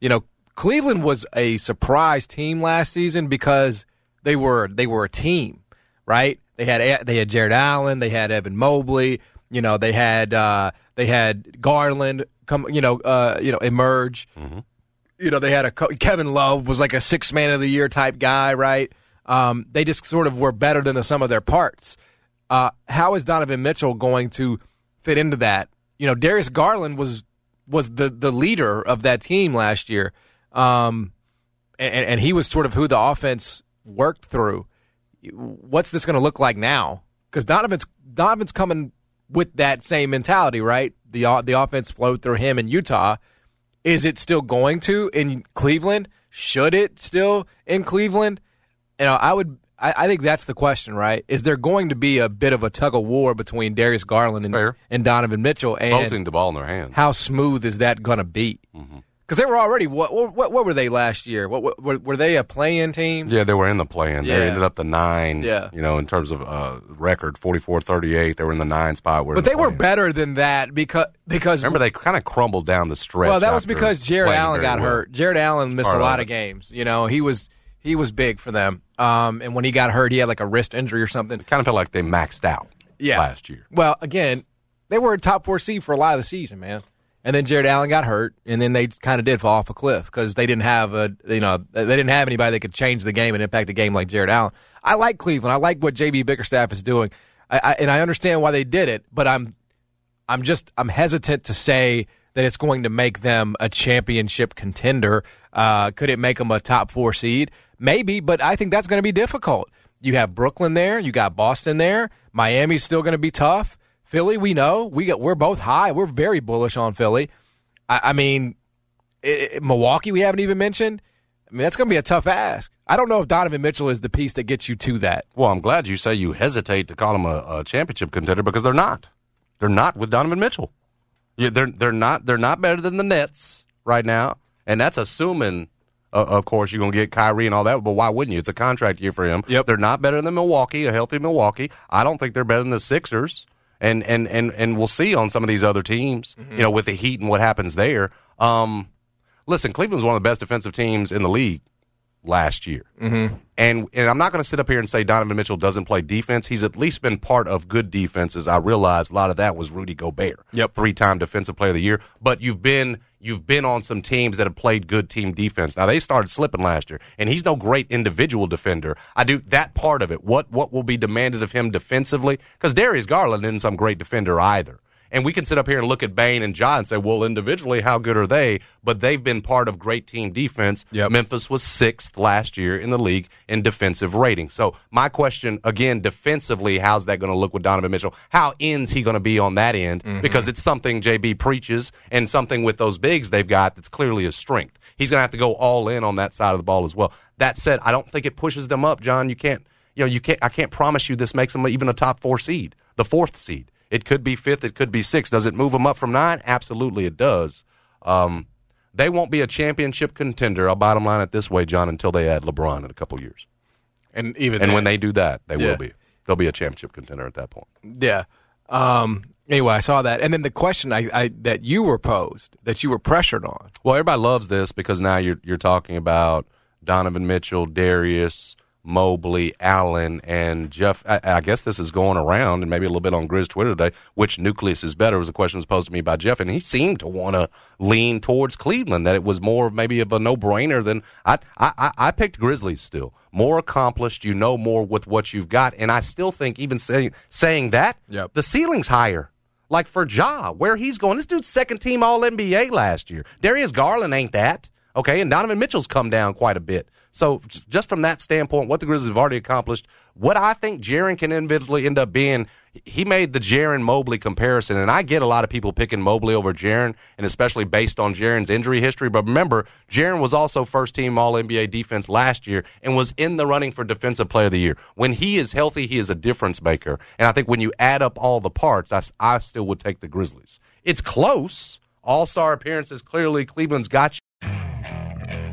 Speaker 2: you know, Cleveland was a surprise team last season because they were they were a team, right? They had they had Jarrett Allen, they had Evan Mobley, you know, they had uh, they had Garland come, you know, uh, you know, emerge you know, they had a Kevin Love was like a six man of the year type guy, right? Um, they just sort of were better than the sum of their parts. Uh, how is Donovan Mitchell going to fit into that? You know, Darius Garland was was the the leader of that team last year, um, and, and he was sort of who the offense worked through. What's this going to look like now? Because Donovan's Donovan's coming with that same mentality, right? The the offense flowed through him in Utah. Is it still going to in Cleveland? Should it still in Cleveland? You know, I would. I, I think that's the question, right? Is there going to be a bit of a tug of war between Darius Garland and, and Donovan Mitchell? And
Speaker 1: Both need the ball in their hands.
Speaker 2: how smooth is that going to be? Because they were already what, what? What were they last year? What, what were, were they a play-in team?
Speaker 1: Yeah, they were in the plan.
Speaker 2: Yeah.
Speaker 1: They ended up the nine.
Speaker 2: Yeah.
Speaker 1: You know, in terms of uh, record, 44-38. They were in the nine spot. Where
Speaker 2: But they were better than that because because
Speaker 1: Remember, they kind of crumbled down the stretch.
Speaker 2: Well, that was because
Speaker 1: Jarrett
Speaker 2: Allen got
Speaker 1: well.
Speaker 2: hurt. Jarrett Allen missed a lot of games. You know, he was he was big for them. Um, and when he got hurt, he had like a wrist injury or something.
Speaker 1: Kind of felt like they maxed out
Speaker 2: Yeah.
Speaker 1: last year.
Speaker 2: Well, again, they were a top four seed for a lot of the season, man. And then Jarrett Allen got hurt, and then they kind of did fall off a cliff because they didn't have a you know they didn't have anybody that could change the game and impact the game like Jarrett Allen. I like Cleveland. I like what JB Bickerstaff is doing, I, I, and I understand why they did it. But I'm I'm just I'm hesitant to say that it's going to make them a championship contender. Uh, could it make them a top four seed? Maybe, but I think that's going to be difficult. You have Brooklyn there, you got Boston there, Miami's still going to be tough. Philly, we know we got we're both high. We're very bullish on Philly. I, I mean, i i Milwaukee we haven't even mentioned. I mean, that's going to be a tough ask. I don't know if Donovan Mitchell is the piece that gets you to that.
Speaker 1: Well, I'm glad you say you hesitate to call them a, a championship contender because they're not. They're not with Donovan Mitchell. Yeah, they're they're not they're not better than the Nets right now, and that's assuming, uh, of course, you're gonna get Kyrie and all that. But why wouldn't you? It's a contract year for him. Yep. They're not better than Milwaukee, a healthy Milwaukee. I don't think they're better than the Sixers. And and and and we'll see on some of these other teams, you know, with the Heat and what happens there. Um, listen, Cleveland's one of the best defensive teams in the league last year.
Speaker 2: Mm-hmm.
Speaker 1: And and I'm not going to sit up here and say Donovan Mitchell doesn't play defense. He's at least been part of good defenses. I realize a lot of that was Rudy Gobert.
Speaker 2: Yep.
Speaker 1: Three time defensive player of the year. But you've been you've been on some teams that have played good team defense. Now they started slipping last year. And he's no great individual defender. I do that part of it. What what will be demanded of him defensively? Because Darius Garland isn't some great defender either. And we can sit up here and look at Bane and John and say, well, individually, how good are they? But they've been part of great team defense.
Speaker 2: Yep.
Speaker 1: Memphis was sixth last year in the league in defensive rating. So my question again, defensively, how's that going to look with Donovan Mitchell? How ends he going to be on that end? Mm-hmm. Because it's something JB preaches and something with those bigs they've got that's clearly a strength. He's going to have to go all in on that side of the ball as well. That said, I don't think it pushes them up, John. You can't, you know, you can't. I can't promise you this makes them even a top four seed, the fourth seed. It could be fifth. It could be sixth. Does it move them up from nine? Absolutely, it does. Um, they won't be a championship contender. I'll bottom line it this way, John, until they add LeBron in a couple years.
Speaker 2: And even
Speaker 1: And
Speaker 2: then-
Speaker 1: when they do that, they
Speaker 2: Yeah.
Speaker 1: will be. They'll be a championship contender at that point.
Speaker 2: Yeah. Um, anyway, I saw that, and then the question I, I that you were posed, that you were pressured on.
Speaker 1: Well, everybody loves this because now you're you're talking about Donovan Mitchell, Darius, Mobley, Allen, and Jeff. I, I guess this is going around, and maybe a little bit on Grizz Twitter today. Which nucleus is better? Was a question was posed to me by Jeff, and he seemed to want to lean towards Cleveland. That it was more of maybe of a no brainer than I, I. I picked Grizzlies still more accomplished. You know more with what you've got, and I still think even saying saying that
Speaker 2: Yep.
Speaker 1: the ceiling's higher. Like for Ja, where he's going, this dude's second team All NBA last year. Darius Garland ain't that. Okay, and Donovan Mitchell's come down quite a bit. So just from that standpoint, what the Grizzlies have already accomplished, what I think Jaren can individually end up being, he made the Jaren Mobley comparison, and I get a lot of people picking Mobley over Jaren, and especially based on Jaren's injury history. But remember, Jaren was also first team All NBA defense last year and was in the running for Defensive Player of the Year. When he is healthy, he is a difference maker, and I think when you add up all the parts, I still would take the Grizzlies. It's close. All star appearances clearly Cleveland's got you.